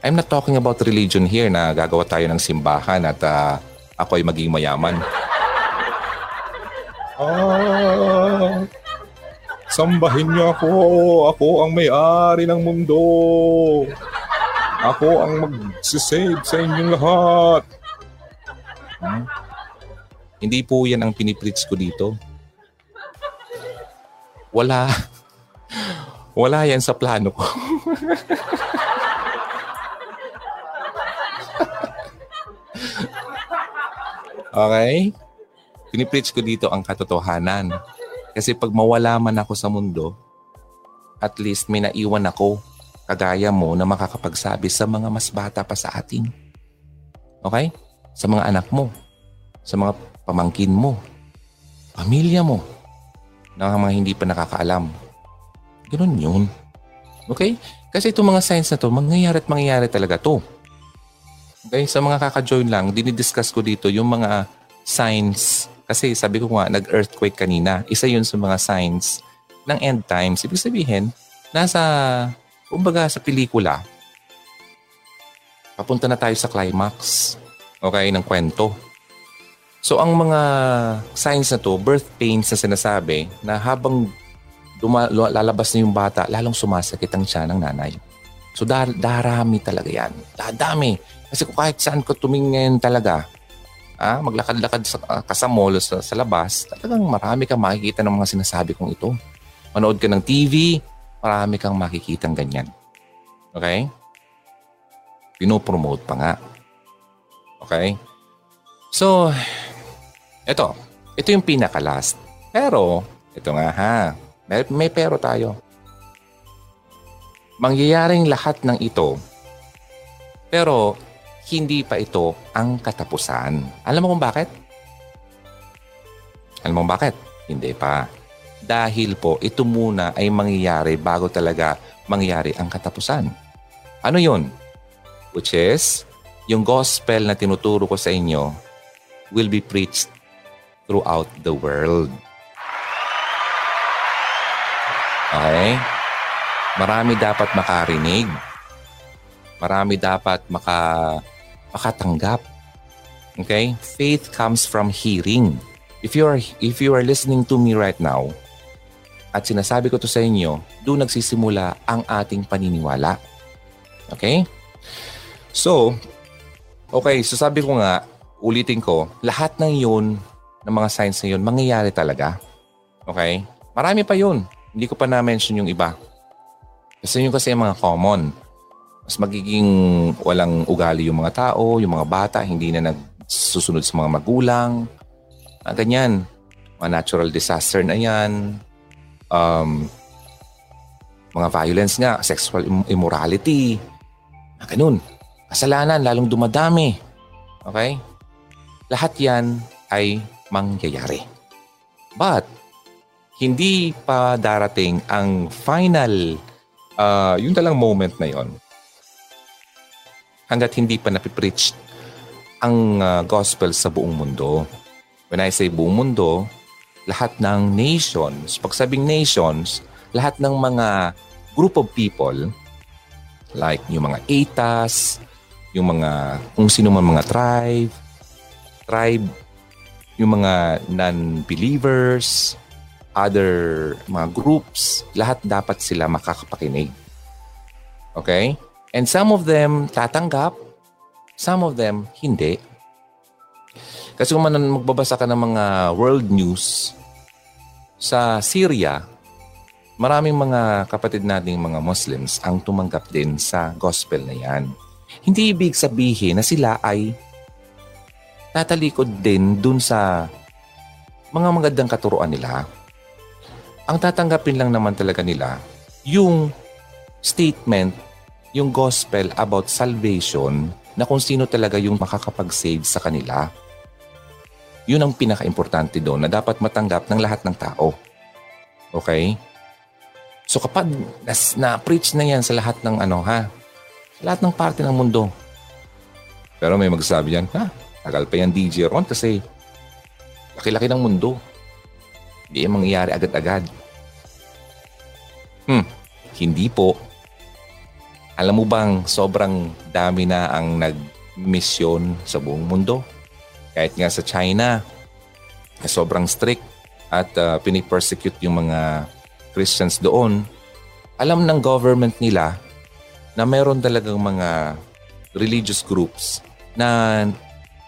I'm not talking about religion here na gagawa tayo ng simbahan at uh, ako ay maging mayaman. (laughs) Ah, sambahin niyo ako. Ako ang may-ari ng mundo. Ako ang mag-save sa inyong lahat. Hmm? Hindi po yan ang pinipreach ko dito. Wala. Wala yan sa plano ko. okay? Pinipreach ko dito ang katotohanan. Kasi pag mawala man ako sa mundo, at least may naiwan ako kagaya mo na makakapagsabi sa mga mas bata pa sa atin. Okay? Sa mga anak mo, sa mga pamangkin mo, pamilya mo, na mga hindi pa nakakaalam Ganun yun. Okay? Kasi itong mga signs na to, mangyayari at mangyayari talaga to. Okay? Sa mga kaka-join lang, dinidiscuss ko dito yung mga signs. Kasi sabi ko nga, nag-earthquake kanina. Isa yun sa mga signs ng end times. Ibig sabihin, nasa, kumbaga sa pelikula, papunta na tayo sa climax. Okay? Ng kwento. So ang mga signs na to, birth pains na sinasabi, na habang duma, lalabas na yung bata, lalong sumasakit ang siya ng nanay. So dar, darami talaga yan. Dadami. Kasi kung kahit saan ko tumingin talaga, ah, maglakad-lakad sa, uh, ka sa, sa labas, talagang marami kang makikita ng mga sinasabi kong ito. Manood ka ng TV, marami kang makikita ng ganyan. Okay? Pinopromote pa nga. Okay? So, Ito, ito yung pinaka-last. Pero, ito nga ha, may, may pero tayo. Mangyayaring lahat ng ito, pero hindi pa ito ang katapusan. Alam mo kung bakit? Alam mo bakit? Hindi pa. Dahil po ito muna ay mangyayari bago talaga mangyari ang katapusan. Ano yun? Which is, yung gospel na tinuturo ko sa inyo will be preached throughout the world. Okay? Marami dapat makarinig. Marami dapat maka, makatanggap. Okay? Faith comes from hearing. If you are if you are listening to me right now at sinasabi ko to sa inyo, doon nagsisimula ang ating paniniwala. Okay? So, okay, so sabi ko nga, ulitin ko, lahat ng yun, ng mga signs na yun, mangyayari talaga. Okay? Marami pa yun. Hindi ko pa na-mention yung iba. Kasi yun kasi yung mga common. Mas magiging walang ugali yung mga tao, yung mga bata, hindi na nagsusunod sa mga magulang, Ah, ganyan. Mga natural disaster na yan. Um, mga violence nga, sexual immorality. Ah, ganun. Kasalanan, lalong dumadami. Okay? Lahat yan ay mangyayari. But, hindi pa darating ang final, uh, yung talang moment na yon hanggat hindi pa napipreach ang uh, gospel sa buong mundo. When I say buong mundo, lahat ng nations, pag sabing nations, lahat ng mga group of people, like yung mga ATAS, yung mga, kung sino man mga tribe, tribe, yung mga non-believers, other mga groups, lahat dapat sila makakapakinig. Okay? And some of them tatanggap, some of them hindi. Kasi kung man magbabasa ka ng mga world news sa Syria, maraming mga kapatid nating mga Muslims ang tumanggap din sa gospel na yan. Hindi ibig sabihin na sila ay tatalikod din dun sa mga magandang katuruan nila. Ang tatanggapin lang naman talaga nila yung statement, yung gospel about salvation na kung sino talaga yung makakapag-save sa kanila. Yun ang pinaka-importante doon na dapat matanggap ng lahat ng tao. Okay? So kapag nas, na-preach na yan sa lahat ng ano ha, lahat ng parte ng mundo. Pero may magsasabi yan, ha, tagal pa yan DJ Ron kasi laki-laki ng mundo. Hindi yan mangyayari agad-agad. Hmm, hindi po. Alam mo bang sobrang dami na ang nag-mission sa buong mundo? Kahit nga sa China, sobrang strict at uh, pinipersecute yung mga Christians doon. Alam ng government nila na meron talagang mga religious groups na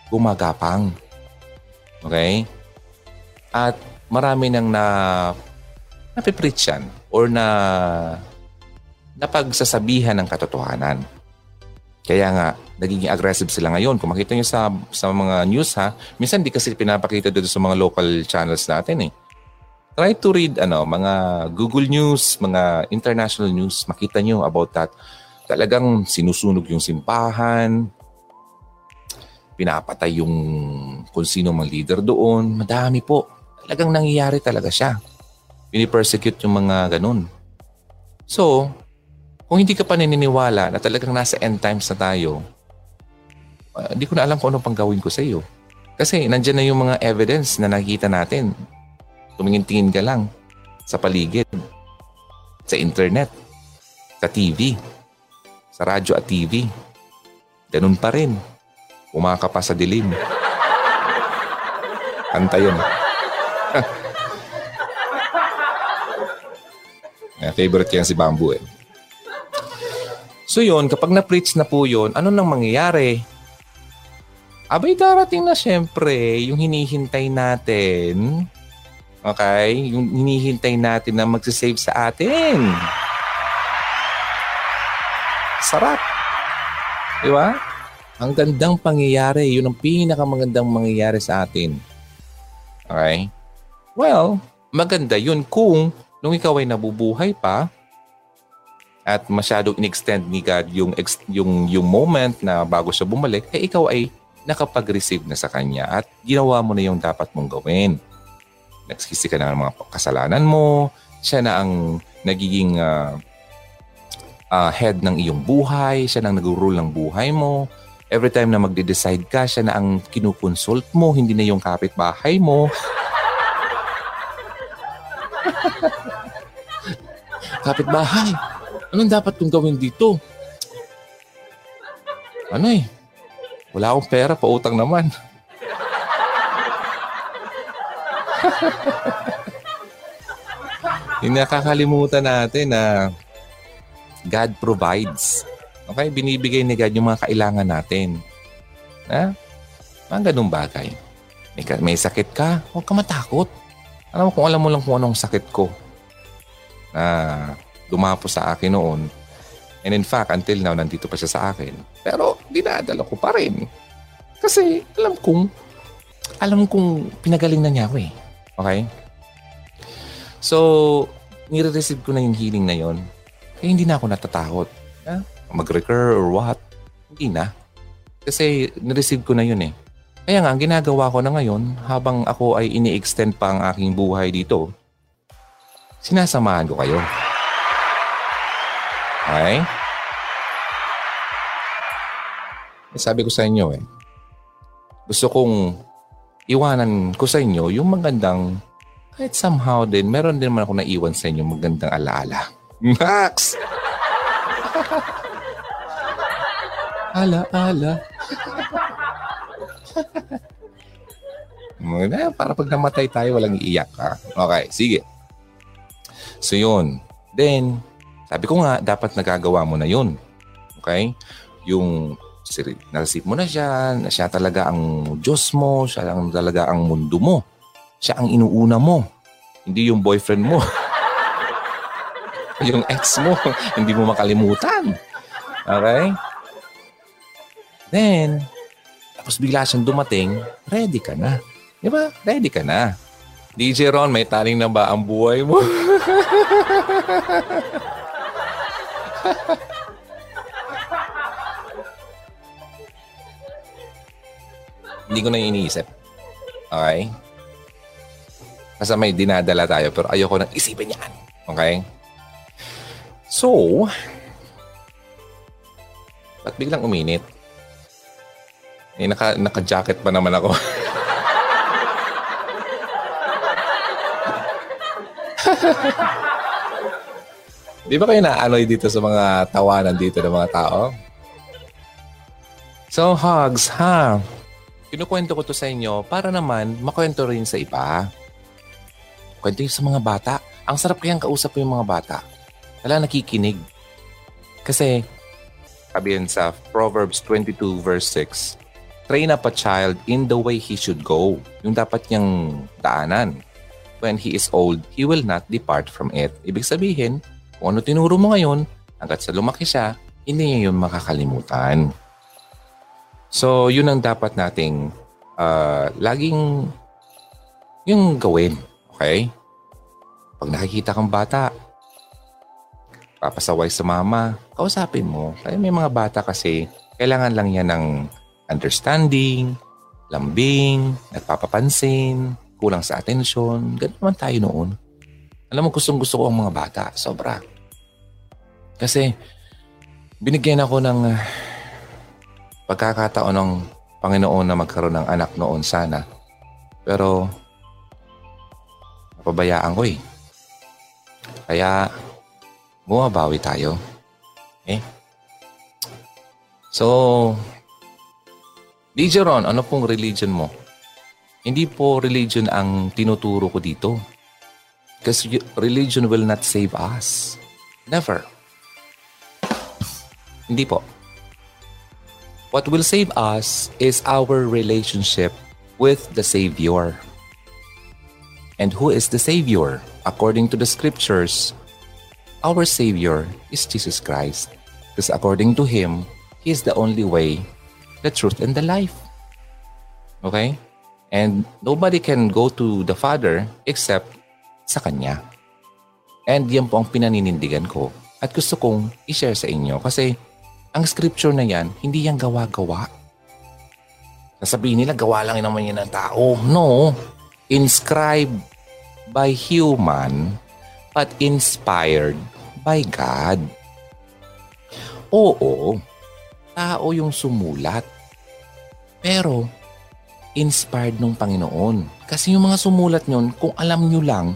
gumagapang. Okay? At marami nang na napipreach yan or na napagsasabihan ng katotohanan. Kaya nga, nagiging aggressive sila ngayon. Kung makita nyo sa, sa mga news ha, minsan di kasi pinapakita dito sa mga local channels natin eh. Try to read ano, mga Google News, mga international news, makita nyo about that. Talagang sinusunog yung simbahan, pinapatay yung kung sino mang leader doon. Madami po. Talagang nangyayari talaga siya. Pinipersecute yung mga ganun. So, kung hindi ka pa naniniwala na talagang nasa end times na tayo, hindi uh, ko na alam kung ano pang gawin ko sa iyo. Kasi nandyan na yung mga evidence na nakikita natin. Tumingin-tingin ka lang sa paligid, sa internet, sa TV, sa radyo at TV. Ganun pa rin. Umaka pa sa dilim. Kanta yun. Favorite yan si Bamboo eh. So yun, kapag na-preach na po yun, ano nang mangyayari? Abay darating na syempre yung hinihintay natin. Okay? Yung hinihintay natin na magsisave sa atin. Sarap. Di ba? Ang gandang pangyayari, yun ang pinakamagandang mangyayari sa atin. Okay? Well, maganda yun kung nung ikaw ay nabubuhay pa at masyadong in-extend ni God yung, yung, yung moment na bago siya bumalik, eh ikaw ay nakapag-receive na sa Kanya at ginawa mo na yung dapat mong gawin. Nagsisi ka na ng mga kasalanan mo, siya na ang nagiging uh, uh, head ng iyong buhay, siya na ang nag-rule ng buhay mo. Every time na magde-decide ka, siya na ang kinukonsult mo, hindi na yung kapitbahay mo. Kapitbahay, Anong dapat kong gawin dito? Ano eh? Wala akong pera, pautang naman. (laughs) Yung nakakalimutan natin na God provides. Okay? Binibigay ni God yung mga kailangan natin. Ha? Mga ganung bagay. May, may sakit ka, huwag ka matakot. Alam mo kung alam mo lang kung anong sakit ko. Na dumapo sa akin noon. And in fact, until now, nandito pa siya sa akin. Pero dinadala ko pa rin. Kasi alam kong, alam kong pinagaling na niya ako eh. Okay? So, nire-receive ko na yung healing na yon. Kaya hindi na ako natatakot. Mag-recur or what. Hindi na. Kasi nireceive ko na yun eh. Kaya nga, ang ginagawa ko na ngayon, habang ako ay ini-extend pa ang aking buhay dito, sinasamahan ko kayo. Okay? Eh, sabi ko sa inyo eh, gusto kong iwanan ko sa inyo yung magandang, kahit somehow din, meron din naman ako naiwan sa inyo magandang alaala. (laughs) Max! ala, (laughs) ala. para pag namatay tayo, walang iiyak ha. Okay, sige. So yun. Then, sabi ko nga, dapat nagagawa mo na yun. Okay? Yung nareceive mo na siya, na siya talaga ang Diyos mo, siya lang talaga ang mundo mo. Siya ang inuuna mo. Hindi yung boyfriend mo. (laughs) yung ex mo. (laughs) hindi mo makalimutan. Okay? Then, tapos bigla siyang dumating, ready ka na. Di ba? Ready ka na. DJ Ron, may taling na ba ang buhay mo? (laughs) Hindi ko na iniisip. Okay? Kasi may dinadala tayo pero ayoko nang isipin yan. Okay? So, ba't biglang uminit? Eh, naka, naka-jacket pa naman ako. (laughs) Di ba kayo na-annoy dito sa mga tawanan dito ng mga tao? So, hugs, ha? Kinukwento ko to sa inyo para naman makwento rin sa iba. Kwento sa mga bata. Ang sarap kayang kausap yung mga bata. Wala nakikinig. Kasi, sabi sa Proverbs 22 verse 6, Train up a child in the way he should go. Yung dapat niyang daanan. When he is old, he will not depart from it. Ibig sabihin, kung ano tinuro mo ngayon, hanggat sa lumaki siya, hindi niya yun makakalimutan. So, yun ang dapat nating uh, laging yung gawin. Okay? Pag nakikita kang bata, papasaway sa mama, kausapin mo. Kaya may mga bata kasi, kailangan lang yan ng understanding, lambing, nagpapapansin, kulang sa atensyon. Ganun naman tayo noon. Alam mo, gustong gusto ko ang mga bata. Sobra. Kasi binigyan ako ng uh, pagkakataon ng Panginoon na magkaroon ng anak noon sana. Pero napabayaan ko eh. Kaya bumabawi tayo. Eh? So, DJ Ron, ano pong religion mo? Hindi po religion ang tinuturo ko dito. Because religion will not save us. Never. Hindi po. What will save us is our relationship with the Savior. And who is the Savior? According to the scriptures, our Savior is Jesus Christ. Because according to Him, He is the only way, the truth, and the life. Okay? And nobody can go to the Father except sa Kanya. And yan po ang pinaninindigan ko at gusto kong i-share sa inyo kasi ang scripture na yan, hindi yan gawa-gawa. Nasabihin nila, gawa lang naman yan ng tao. No. Inscribed by human but inspired by God. Oo, tao yung sumulat. Pero inspired ng Panginoon. Kasi yung mga sumulat nyon, kung alam nyo lang,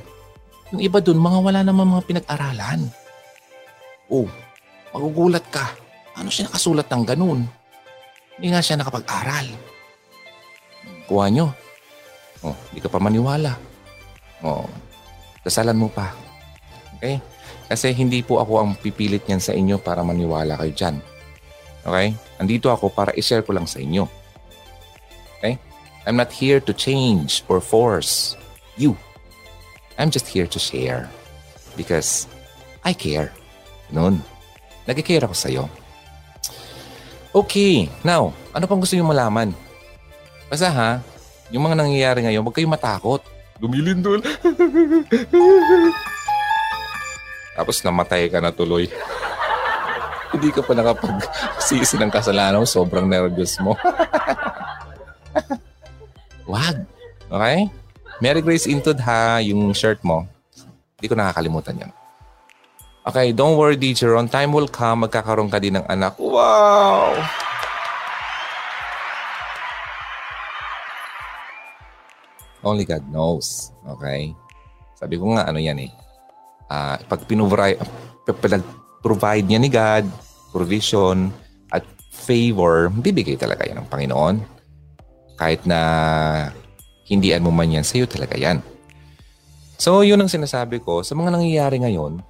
yung iba dun, mga wala naman mga pinag-aralan. Oh, magugulat ka. Ano siya nakasulat ng ganun? Hindi nga siya nakapag-aral. Kuha nyo. Oh, hindi ka pa maniwala. Oh, dasalan mo pa. Okay? Kasi hindi po ako ang pipilit niyan sa inyo para maniwala kayo dyan. Okay? Andito ako para i-share ko lang sa inyo. I'm not here to change or force you. I'm just here to share because I care. Noon. Nag-care ako sa'yo. Okay, now, ano pang gusto niyo malaman? Basta ha, yung mga nangyayari ngayon, huwag kayong matakot. Gumilin doon. Tapos namatay ka na tuloy. Hindi ka pa nakapag-sisi ng kasalanan. Sobrang nervous mo. (laughs) Wag. Okay? Mary Grace Intud ha, yung shirt mo. Hindi ko nakakalimutan yan. Okay, don't worry, teacher. On time will come, magkakaroon ka din ng anak. Wow! Only God knows. Okay? Sabi ko nga, ano yan eh. Uh, pag pinuvray, provide niya ni God, provision, at favor, bibigay talaga yan ng Panginoon. Kahit na hindian mo man yan, sa'yo talaga yan. So, yun ang sinasabi ko. Sa mga nangyayari ngayon,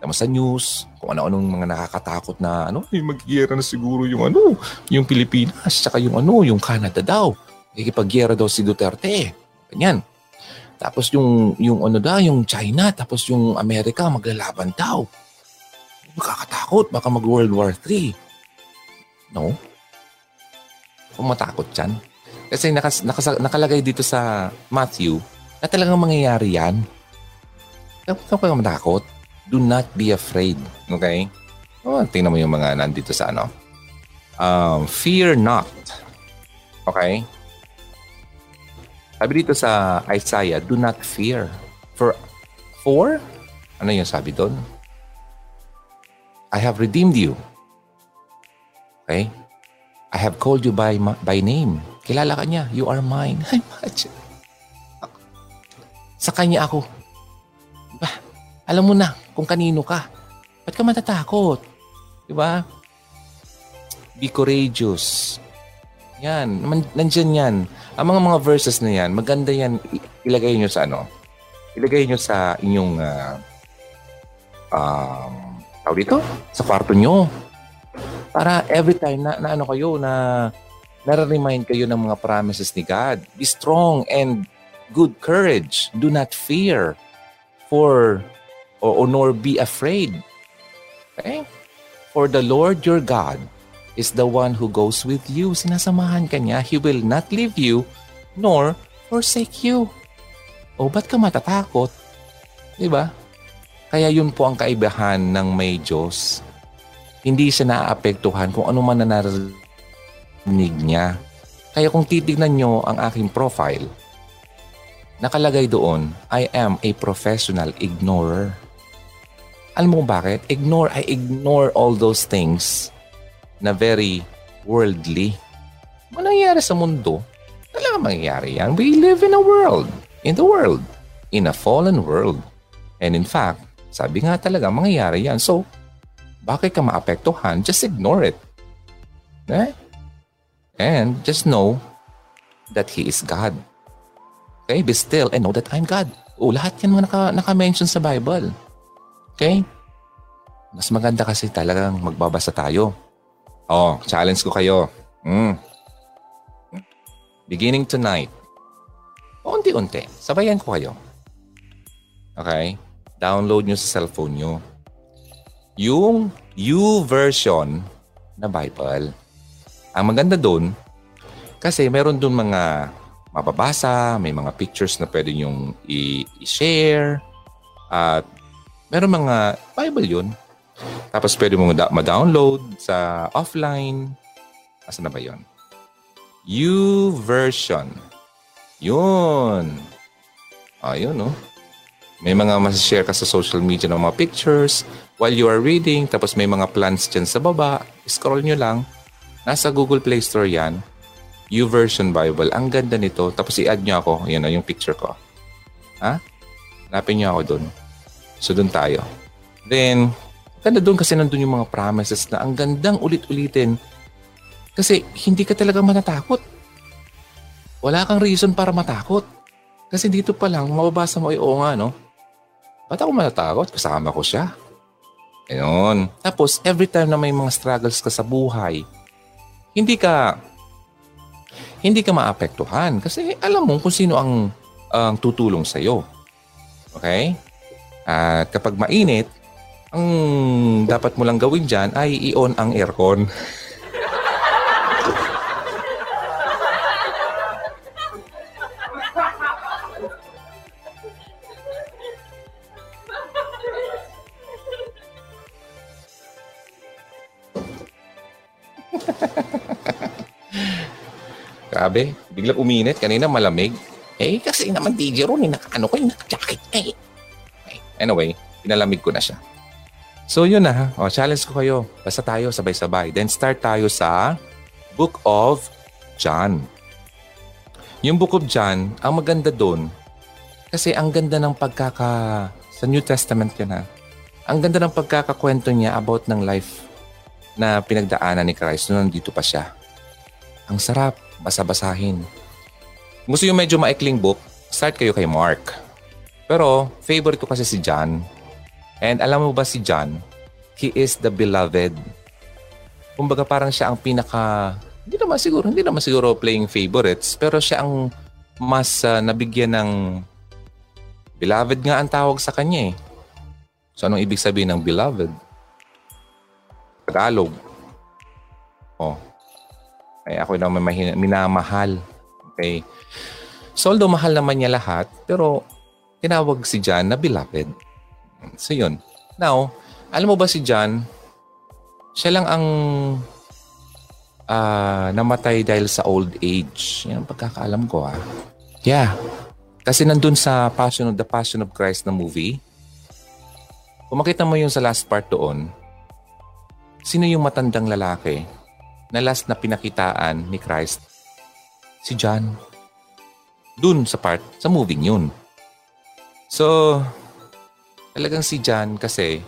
Tama sa news, kung ano-anong mga nakakatakot na ano, ay mag-giyera na siguro yung ano, yung Pilipinas, tsaka yung ano, yung Canada daw. Ikipagyera daw si Duterte. Ganyan. Tapos yung, yung ano daw, yung China, tapos yung Amerika maglalaban daw. Makakatakot, baka mag World War III. No? Matakot yan. Kasi nakas, nakas, nakalagay dito sa Matthew na talagang mangyayari yan. Huwag kang matakot. Do not be afraid. Okay? Oh, tingnan mo yung mga nandito sa ano. Um, fear not. Okay? Sabi dito sa Isaiah, do not fear. For, for, ano yung sabi doon? I have redeemed you. Okay? I have called you by by name. Kilala ka niya. You are mine. (laughs) Imagine. Sa kanya ako. Diba? Alam mo na kung kanino ka. Ba't ka matatakot? Diba? Be courageous. Yan. Nandyan yan. Ang mga mga verses na yan, maganda yan. Ilagay nyo sa ano? Ilagay nyo sa inyong uh, um, tawag dito? Sa kwarto nyo. Para every time na, na ano kayo, na nare-remind kayo ng mga promises ni God. Be strong and good courage. Do not fear for or, or nor be afraid. Okay? For the Lord your God is the one who goes with you. Sinasamahan ka niya. He will not leave you nor forsake you. O ba't ka matatakot? Diba? Kaya yun po ang kaibahan ng may Diyos. Hindi siya naaapektuhan kung ano man na narinig niya. Kaya kung titignan nyo ang aking profile, nakalagay doon, I am a professional ignorer. Alam mo bakit? Ignore, I ignore all those things na very worldly. Ano nangyayari sa mundo? Talaga mangyayari yan. We live in a world. In the world. In a fallen world. And in fact, sabi nga talaga, mangyayari yan. So, bakit ka maapektuhan? Just ignore it. Eh? And just know that He is God. Okay? Be still and know that I'm God. O, lahat yan mga naka, naka-mention sa Bible. Okay? Mas maganda kasi talagang magbabasa tayo Oh, challenge ko kayo. Mm. Beginning tonight. Unti-unti. Sabayan ko kayo. Okay? Download nyo sa cellphone nyo. Yung U version na Bible. Ang maganda doon, kasi meron doon mga mababasa, may mga pictures na pwede nyong i-share, at meron mga Bible yun. Tapos pwede mong da- ma-download sa offline. Asa na ba yun? U-version. Yun. Ayun, ah, no? May mga mas-share ka sa social media ng mga pictures while you are reading. Tapos may mga plans dyan sa baba. Scroll nyo lang. Nasa Google Play Store yan. U-version Bible. Ang ganda nito. Tapos i-add nyo ako. Yan na yung picture ko. Ha? Hanapin nyo ako dun. So dun tayo. Then, ganda dun kasi nandun yung mga promises na ang gandang ulit-ulitin. Kasi hindi ka talaga manatakot. Wala kang reason para matakot. Kasi dito pa lang, mababasa mo, ay oo nga, no? Ba't ako manatakot? Kasama ko siya. Ayun. Tapos, every time na may mga struggles ka sa buhay, hindi ka hindi ka maapektuhan kasi alam mo kung sino ang ang tutulong sa iyo. Okay? At kapag mainit, ang dapat mo lang gawin diyan ay i-on ang aircon. (laughs) (laughs) Grabe, biglang uminit. Kanina malamig. Eh, kasi naman DJ Ron, eh, ko, naka-jacket ka eh. Anyway, pinalamig ko na siya. So yun na. O, challenge ko kayo. Basta tayo sabay-sabay. Then start tayo sa Book of John. Yung Book of John, ang maganda doon, kasi ang ganda ng pagkaka... Sa New Testament yun ha. Ang ganda ng pagkakakwento niya about ng life na pinagdaanan ni Christ nung nandito pa siya. Ang sarap basa-basahin. Gusto yung medyo maikling book, start kayo kay Mark. Pero favorite ko kasi si John. And alam mo ba si John? He is the beloved. Kumbaga parang siya ang pinaka hindi naman siguro, hindi naman siguro playing favorites, pero siya ang mas uh, nabigyan ng beloved nga ang tawag sa kanya eh. So anong ibig sabihin ng beloved? Tagalog. Oh, ay ako naman mahina, minamahal. Okay? So although mahal naman niya lahat, pero tinawag si John na beloved. So yun. Now, alam mo ba si John, siya lang ang uh, namatay dahil sa old age. Yan ang pagkakaalam ko ah. Yeah. Kasi nandun sa Passion of the Passion of Christ na movie, kung makita mo yung sa last part doon, sino yung matandang lalaki na last na pinakitaan ni Christ? Si John. Dun sa part, sa moving yun. So, talagang si John kasi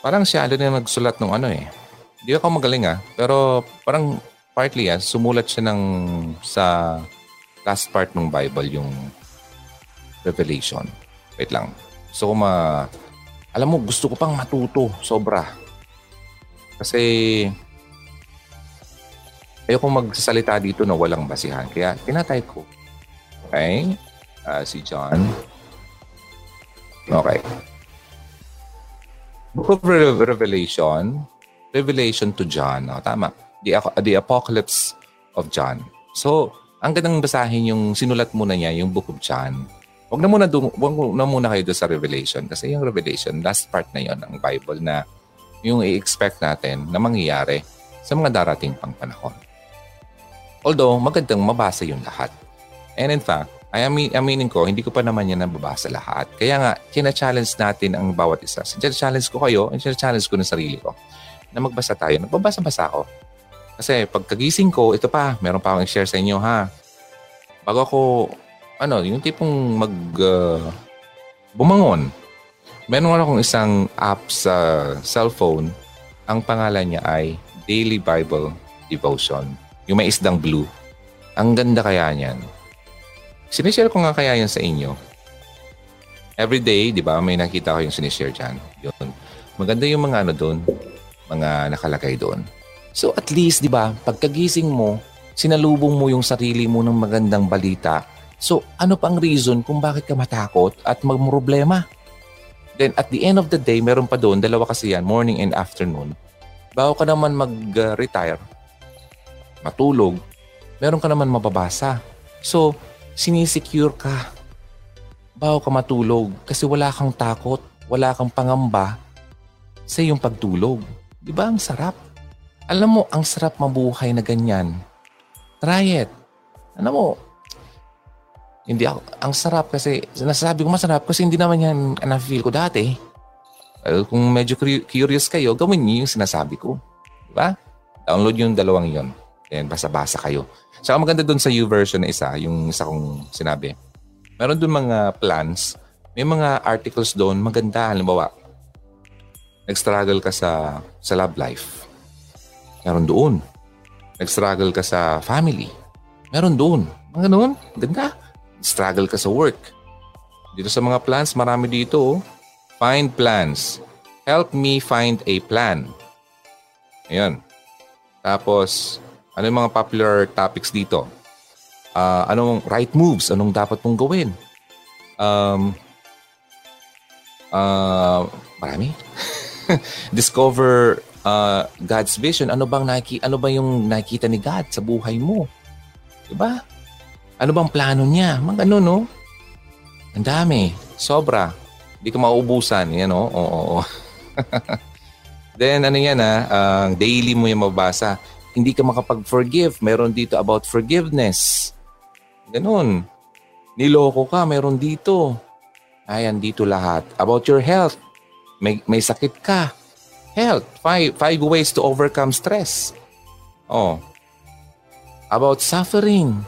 parang siya ano na nagsulat ng ano eh. Hindi ako magaling ah, pero parang partly ah, sumulat siya ng sa last part ng Bible yung Revelation. Wait lang. So, ma alam mo, gusto ko pang matuto. Sobra. Kasi ayoko magsasalita dito na walang basihan. Kaya tinatay ko. Okay? Uh, si John. Okay. Book of Revelation. Revelation to John. Oh, tama. The, the Apocalypse of John. So, ang gandang basahin yung sinulat muna niya, yung Book of John. Huwag na muna, dun, wag na muna kayo doon sa Revelation kasi yung Revelation, last part na yon ng Bible na yung i-expect natin na mangyayari sa mga darating pang panahon. Although, magandang mabasa yung lahat. And in fact, ay amin, aminin ko, hindi ko pa naman yan nababasa lahat. Kaya nga, kina-challenge natin ang bawat isa. Sina-challenge ko kayo, and challenge ko ng sarili ko na magbasa tayo. Nagbabasa-basa ako. Kasi pagkagising ko, ito pa, meron pa akong share sa inyo ha. Bago ako, ano, yung tipong mag uh, bumangon. Meron akong isang app sa cellphone. Ang pangalan niya ay Daily Bible Devotion. Yung may isdang blue. Ang ganda kaya niyan. Sinishare ko nga kaya yan sa inyo. Every day, di ba, may nakita ko yung sinishare dyan. Yun. Maganda yung mga ano doon, mga nakalagay doon. So at least, di ba, pagkagising mo, sinalubong mo yung sarili mo ng magandang balita. So ano pang reason kung bakit ka matakot at magproblema? Then at the end of the day, meron pa doon, dalawa kasi yan, morning and afternoon. Bago ka naman mag-retire, matulog, meron ka naman mababasa. So, sinisecure ka bago ka matulog kasi wala kang takot, wala kang pangamba sa iyong pagtulog. Di ba ang sarap? Alam mo, ang sarap mabuhay na ganyan. Try it. Ano mo, hindi ako, ang sarap kasi, nasasabi ko masarap kasi hindi naman yan na-feel ko dati. Well, kung medyo curious kayo, gawin niyo yung sinasabi ko. Di ba? Download yung dalawang yon. Then basa-basa kayo. Saka maganda dun sa U version na isa, yung isa kong sinabi. Meron dun mga plans, may mga articles doon maganda. Halimbawa, nag-struggle ka sa, sa love life. Meron doon. Nag-struggle ka sa family. Meron doon. Mga ganun. Ganda struggle ka sa work. Dito sa mga plans, marami dito. Oh. Find plans. Help me find a plan. Ayan. Tapos, ano yung mga popular topics dito? Uh, anong right moves? Anong dapat mong gawin? Um, uh, marami. (laughs) Discover uh, God's vision. Ano bang naki, ano ba yung nakita ni God sa buhay mo? 'Di ba? Ano bang plano niya? Mga ano, no? Ang dami. Sobra. Hindi ka mauubusan. Yan, no? Oo, oo. (laughs) Then, ano yan, ha? Uh, daily mo yung mabasa. Hindi ka makapag-forgive. Meron dito about forgiveness. Ganun. Niloko ka, meron dito. Ayan, dito lahat. About your health. May, may sakit ka. Health. Five, five ways to overcome stress. Oh. About suffering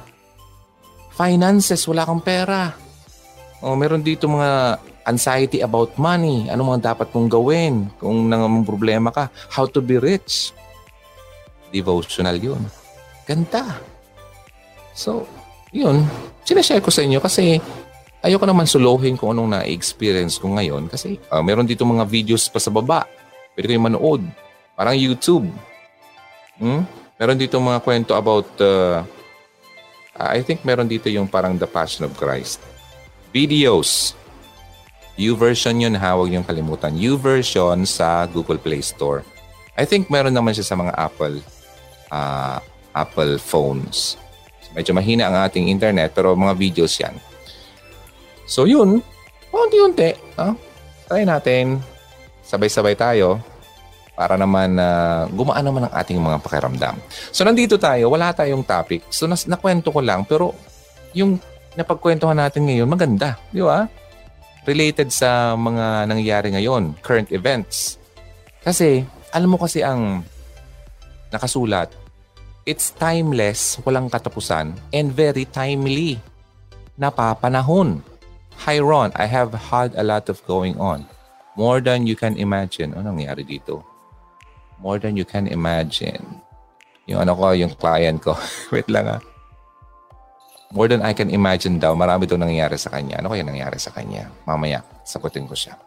finances, wala kang pera. O, oh, meron dito mga anxiety about money. Ano mga dapat mong gawin kung nang problema ka? How to be rich. Devotional yun. Ganda. So, yun. Sinashare ko sa inyo kasi ayoko naman suluhin kung anong na-experience ko ngayon kasi uh, meron dito mga videos pa sa baba. Pwede kayo manood. Parang YouTube. Hmm? Meron dito mga kwento about uh, I think meron dito yung parang The Passion of Christ. Videos. U-version yun ha, huwag niyong kalimutan. U-version sa Google Play Store. I think meron naman siya sa mga Apple uh, Apple phones. Medyo mahina ang ating internet pero mga videos yan. So yun, unti-unti. Huh? Try natin. Sabay-sabay tayo para naman uh, gumaan naman ang ating mga pakiramdam. So nandito tayo, wala tayong topic. So nas- nakwento ko lang pero yung napagkwentuhan natin ngayon maganda, di ba? Related sa mga nangyayari ngayon, current events. Kasi alam mo kasi ang nakasulat, it's timeless, walang katapusan, and very timely. Napapanahon. Hi Ron, I have had a lot of going on. More than you can imagine. Ano nangyari dito? More than you can imagine. Yung ano ko, yung client ko. (laughs) Wait lang ah. More than I can imagine daw. Marami daw nangyayari sa kanya. Ano kaya nangyari sa kanya? Mamaya, sagutin ko siya.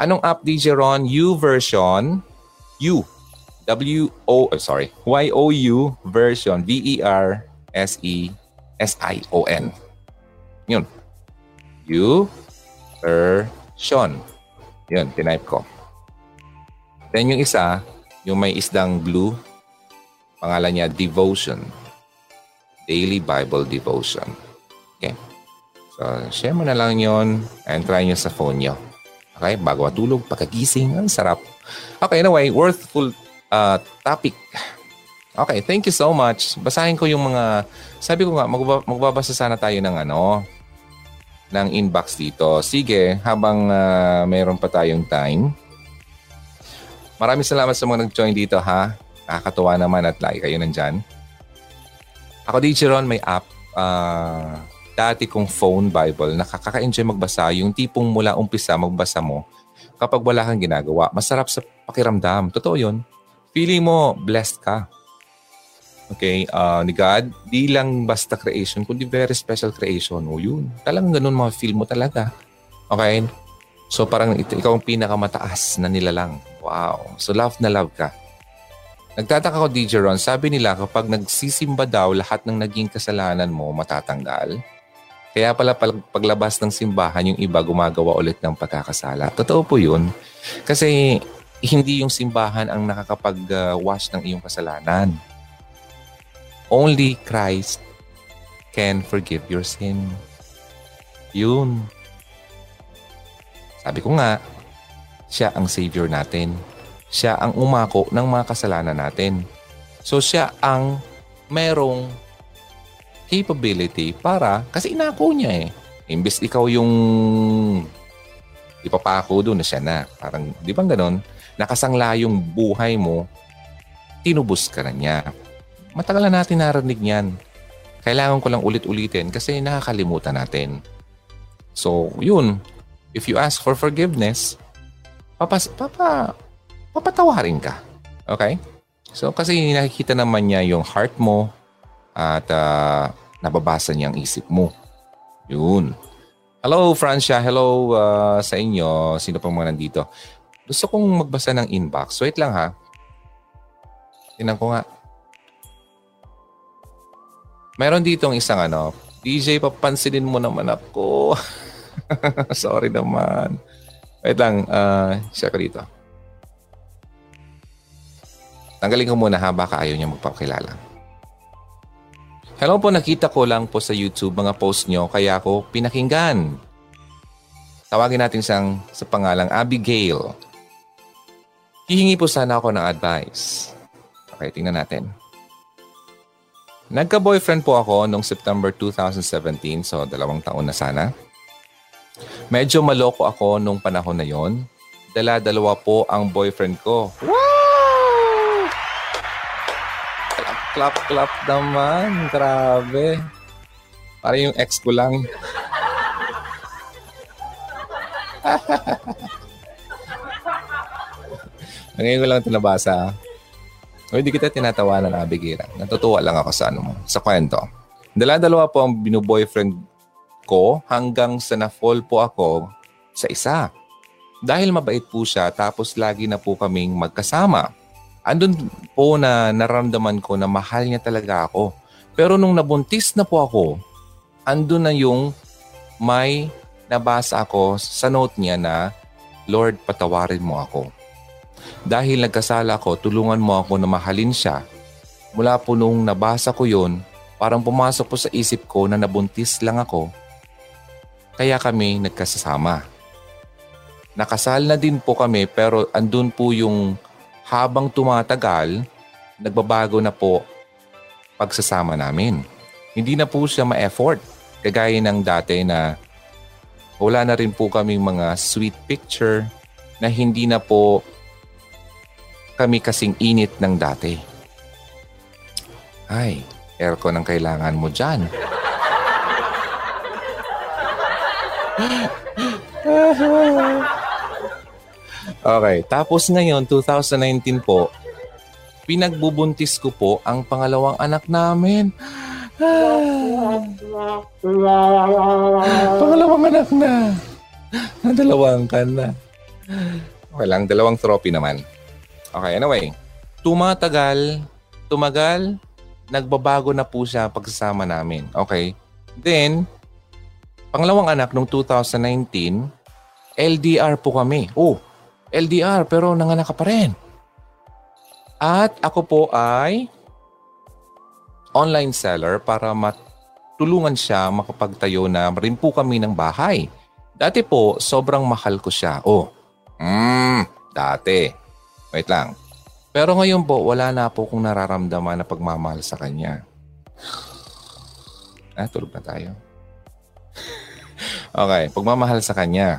Anong app, DJ Ron? U version. U. W-O, oh, sorry. Y-O-U version. V-E-R-S-E-S-I-O-N. Yun. U version. Yun, tinype ko. Then yung isa, yung may isdang blue, pangalan niya Devotion. Daily Bible Devotion. Okay? So, share mo na lang yon and try nyo sa phone nyo. Okay? Bago matulog, pagkagising, ang sarap. Okay, anyway, worthful uh, topic. Okay, thank you so much. Basahin ko yung mga, sabi ko nga, magbabasa sana tayo ng ano, ng inbox dito. Sige, habang uh, mayroon pa tayong time, Maraming salamat sa mga nag-join dito ha. Nakakatuwa naman at lagi kayo nandyan. Ako di Ron, may app. Uh, dati kong phone Bible, nakaka-enjoy magbasa. Yung tipong mula umpisa magbasa mo kapag wala kang ginagawa. Masarap sa pakiramdam. Totoo yun. Feeling mo blessed ka. Okay, uh, ni God, di lang basta creation, kundi very special creation. O yun, talagang ganun mga feel mo talaga. Okay? So parang ito, ikaw ang pinakamataas na nilalang. Wow. So love na love ka. Nagtataka ko, DJ Ron, sabi nila kapag nagsisimba daw, lahat ng naging kasalanan mo matatanggal. Kaya pala paglabas ng simbahan, yung iba gumagawa ulit ng pagkakasala. Totoo po yun. Kasi hindi yung simbahan ang nakakapag-wash ng iyong kasalanan. Only Christ can forgive your sin. Yun. Sabi ko nga, siya ang Savior natin. Siya ang umako ng mga kasalanan natin. So siya ang merong capability para, kasi inako niya eh. Imbes ikaw yung ipapako doon na siya na. Parang, di ba ganon? Nakasangla yung buhay mo, tinubos ka na niya. Matagal na natin narinig niyan. Kailangan ko lang ulit-ulitin kasi nakakalimutan natin. So, yun. If you ask for forgiveness, papas, papa, papatawarin ka. Okay? So, kasi nakikita naman niya yung heart mo at uh, nababasa niya ang isip mo. Yun. Hello, Francia. Hello uh, sa inyo. Sino pang mga nandito? Gusto kong magbasa ng inbox. Wait lang ha. Tinan ko nga. Meron dito isang ano, DJ, papansinin mo naman ako. (laughs) Sorry naman. Wait lang, uh, share ko dito. Tanggalin ko muna ha, baka ayaw niya magpakilala. Hello po, nakita ko lang po sa YouTube mga post nyo, kaya ako pinakinggan. Tawagin natin siyang sa pangalang Abigail. Hihingi po sana ako ng advice. Okay, tingnan natin. Nagka-boyfriend po ako noong September 2017, so dalawang taon na sana. Medyo maloko ako nung panahon na yon. Dala-dalawa po ang boyfriend ko. Wow! Clap, clap, clap naman. Grabe. Para yung ex ko lang. (laughs) Ngayon ko lang ito nabasa. O hindi kita tinatawanan, Abigail. Natutuwa lang ako sa ano mo, sa kwento. Dala-dalawa po ang binu-boyfriend ko hanggang sa na-fall po ako sa isa. Dahil mabait po siya tapos lagi na po kaming magkasama. Andun po na naramdaman ko na mahal niya talaga ako. Pero nung nabuntis na po ako, andun na yung may nabasa ako sa note niya na, Lord, patawarin mo ako. Dahil nagkasala ako, tulungan mo ako na mahalin siya. Mula po nung nabasa ko yon, parang pumasok po sa isip ko na nabuntis lang ako kaya kami nagkasama. Nakasal na din po kami pero andun po yung habang tumatagal, nagbabago na po pagsasama namin. Hindi na po siya ma-effort kagaya ng dati na wala na rin po kaming mga sweet picture na hindi na po kami kasing init ng dati. Ay, aircon ang kailangan mo dyan. Okay, tapos ngayon, 2019 po, pinagbubuntis ko po ang pangalawang anak namin. pangalawang anak na. Dalawang ka na. Okay lang, dalawang trophy naman. Okay, anyway. Tumatagal, tumagal, nagbabago na po siya pagsasama namin. Okay. Then, Pangalawang anak nung 2019, LDR po kami. Oh, LDR pero nanganak ka pa rin. At ako po ay online seller para matulungan siya makapagtayo na rin po kami ng bahay. Dati po, sobrang mahal ko siya. Oh, mm, dati. Wait lang. Pero ngayon po, wala na po kong nararamdaman na pagmamahal sa kanya. Ah, tulog na tayo. Okay, pagmamahal sa kanya.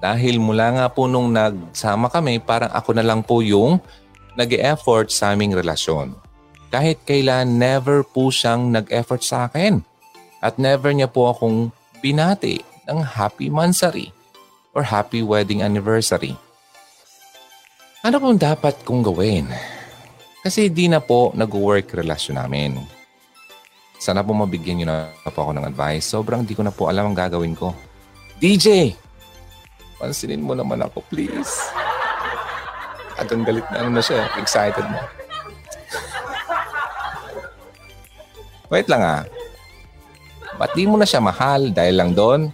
Dahil mula nga po nung nagsama kami, parang ako na lang po yung nag effort sa aming relasyon. Kahit kailan, never po siyang nag-effort sa akin. At never niya po akong binati ng happy mansary or happy wedding anniversary. Ano pong dapat kong gawin? Kasi di na po nag-work relasyon namin. Sana po mabigyan niyo na po ako ng advice. Sobrang di ko na po alam ang gagawin ko. DJ! Pansinin mo naman ako, please. Agang galit na ano na siya. Excited na. Wait lang ah. Ba't di mo na siya mahal dahil lang doon?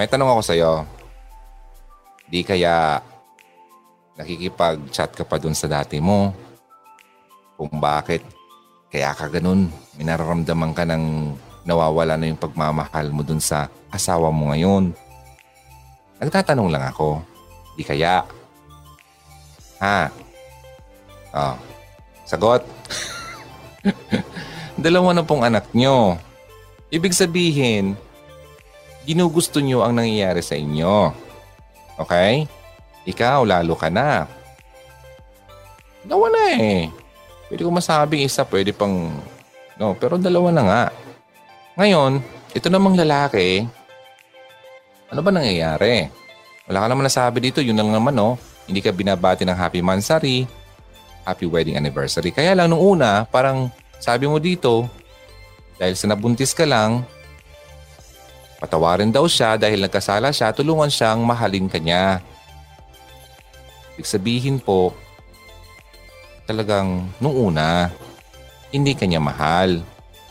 May tanong ako sa'yo. Di kaya nakikipag-chat ka pa doon sa dati mo? Kung bakit Kaya ka ganun. May nararamdaman ka ng nawawala na yung pagmamahal mo dun sa asawa mo ngayon. Nagtatanong lang ako. Di kaya? Ha? Oh. Sagot. (laughs) Dalawa na pong anak nyo. Ibig sabihin, ginugusto nyo ang nangyayari sa inyo. Okay? Ikaw, lalo ka na. Dalawa na eh. Pwede ko masabing isa, pwede pang... No, pero dalawa na nga. Ngayon, ito namang lalaki, ano ba nangyayari? Wala ka naman nasabi dito, yun lang naman no. Hindi ka binabati ng happy mansari, happy wedding anniversary. Kaya lang nung una, parang sabi mo dito, dahil sa nabuntis ka lang, patawarin daw siya dahil nagkasala siya, tulungan siyang mahalin ka niya. Ibig sabihin po, talagang nung una, hindi ka niya mahal.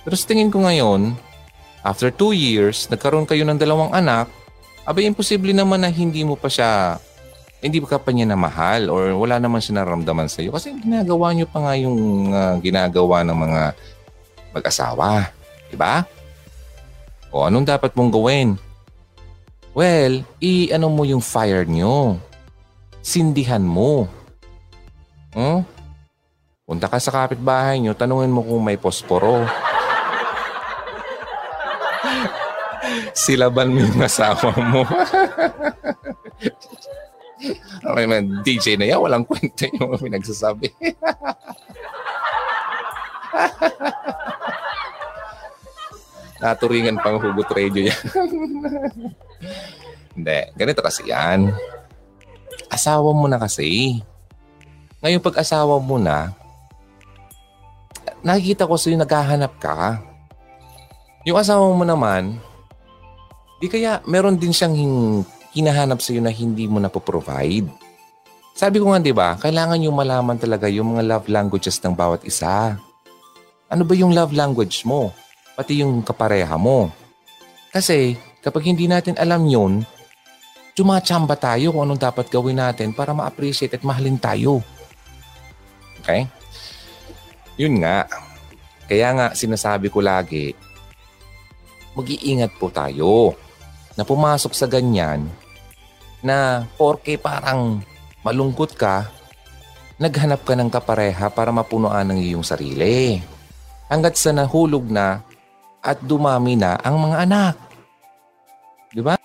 Pero sa tingin ko ngayon, After two years, nagkaroon kayo ng dalawang anak, abay imposible naman na hindi mo pa siya, hindi ka pa niya na mahal or wala naman siya naramdaman sa iyo kasi ginagawa niyo pa nga yung uh, ginagawa ng mga mag-asawa. Diba? O anong dapat mong gawin? Well, i-ano mo yung fire niyo. Sindihan mo. Hmm? Punta ka sa kapitbahay niyo, tanungin mo kung may posporo. Silaban mo yung asawa mo. (laughs) okay man, DJ na yan, walang kwenta yung pinagsasabi. (laughs) Naturingan pang hugot radio yan. (laughs) Hindi, ganito kasi yan. Asawa mo na kasi. Ngayon pag asawa mo na, nakikita ko sa'yo naghahanap ka. Yung asawa mo naman, Di kaya meron din siyang hin- hinahanap sa iyo na hindi mo na provide Sabi ko nga 'di ba, kailangan niyo malaman talaga yung mga love languages ng bawat isa. Ano ba yung love language mo? Pati yung kapareha mo. Kasi kapag hindi natin alam yun, tumachamba tayo kung anong dapat gawin natin para ma-appreciate at mahalin tayo. Okay? Yun nga. Kaya nga sinasabi ko lagi, mag-iingat po tayo na pumasok sa ganyan na porke parang malungkot ka, naghanap ka ng kapareha para mapunuan ng iyong sarili. Hanggat sa nahulog na at dumami na ang mga anak. Di ba?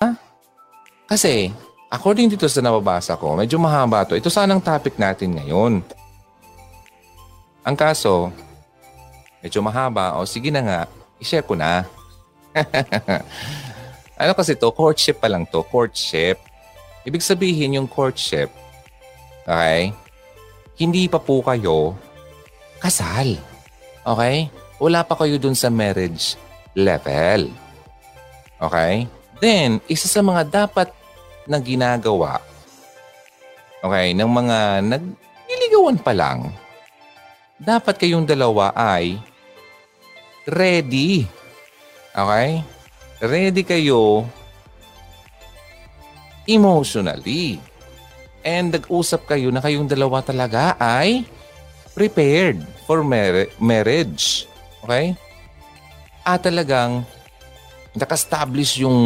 Kasi, according dito sa nababasa ko, medyo mahaba to. Ito sanang topic natin ngayon. Ang kaso, medyo mahaba. O sige na nga, i-share ko na. (laughs) Ano kasi to? Courtship pa lang to. Courtship. Ibig sabihin yung courtship, okay? Hindi pa po kayo kasal. Okay? Wala pa kayo dun sa marriage level. Okay? Then, isa sa mga dapat na ginagawa, okay, ng mga nagliligawan pa lang, dapat kayong dalawa ay ready. Okay? ready kayo emotionally. And nag-usap kayo na kayong dalawa talaga ay prepared for mar- marriage. Okay? At talagang nakastablish yung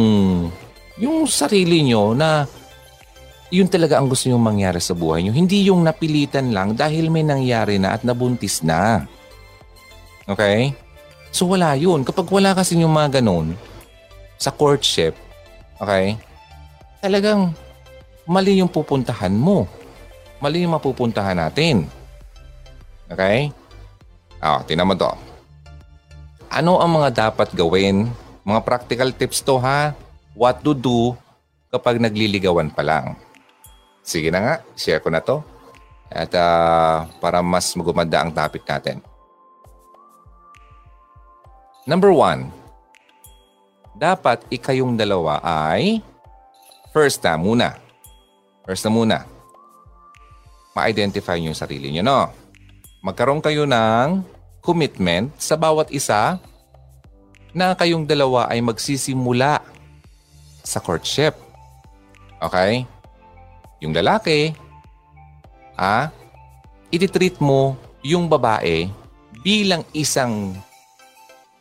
yung sarili nyo na yun talaga ang gusto nyo mangyari sa buhay nyo. Hindi yung napilitan lang dahil may nangyari na at nabuntis na. Okay? So wala yun. Kapag wala kasi yung mga ganun, sa courtship, okay, talagang mali yung pupuntahan mo. Mali yung mapupuntahan natin. Okay? Ah, mo to. Ano ang mga dapat gawin? Mga practical tips to ha. What to do kapag nagliligawan pa lang. Sige na nga, share ko na to. At uh, para mas magumanda ang topic natin. Number one, dapat ikayong dalawa ay first na muna. First na muna. Ma-identify nyo yung sarili nyo, no? Magkaroon kayo ng commitment sa bawat isa na kayong dalawa ay magsisimula sa courtship. Okay? Yung lalaki, ah, ititreat mo yung babae bilang isang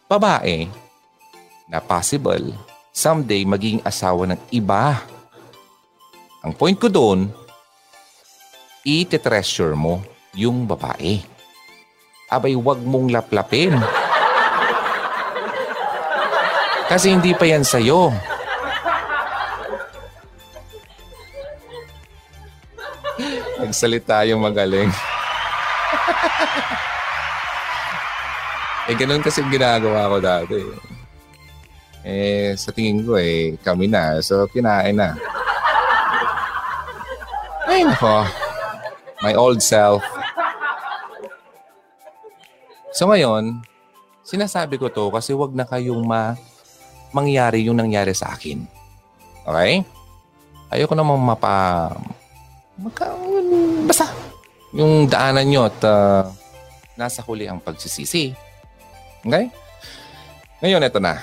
babae na possible someday maging asawa ng iba. Ang point ko doon, iti-treasure mo yung babae. Abay, wag mong laplapin. Kasi hindi pa yan sa'yo. Nagsalita yung magaling. (laughs) eh, ganun kasi ginagawa ko dati. Eh, sa tingin ko eh, kami na. So, kinain na. Ay, nako. My old self. So ngayon, sinasabi ko to kasi wag na kayong ma mangyari yung nangyari sa akin. Okay? Ayoko namang mapa... Maka, basta, yung daanan nyo at uh, nasa huli ang pagsisisi. Okay? Ngayon, ito na.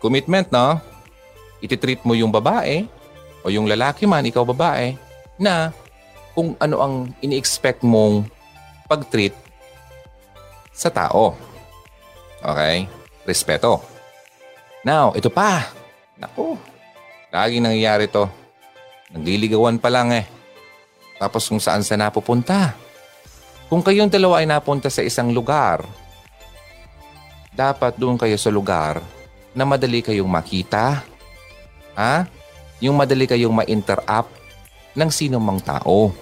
Commitment, no? Ititreat mo yung babae o yung lalaki man, ikaw babae, na kung ano ang ini-expect mong pag-treat sa tao. Okay? Respeto. Now, ito pa. Naku, laging nangyayari to. Nagliligawan pa lang eh. Tapos kung saan sa napupunta. Kung kayong dalawa ay napunta sa isang lugar, dapat doon kayo sa lugar na madali kayong makita. Ha? Yung madali kayong ma-interact ng sino mang tao.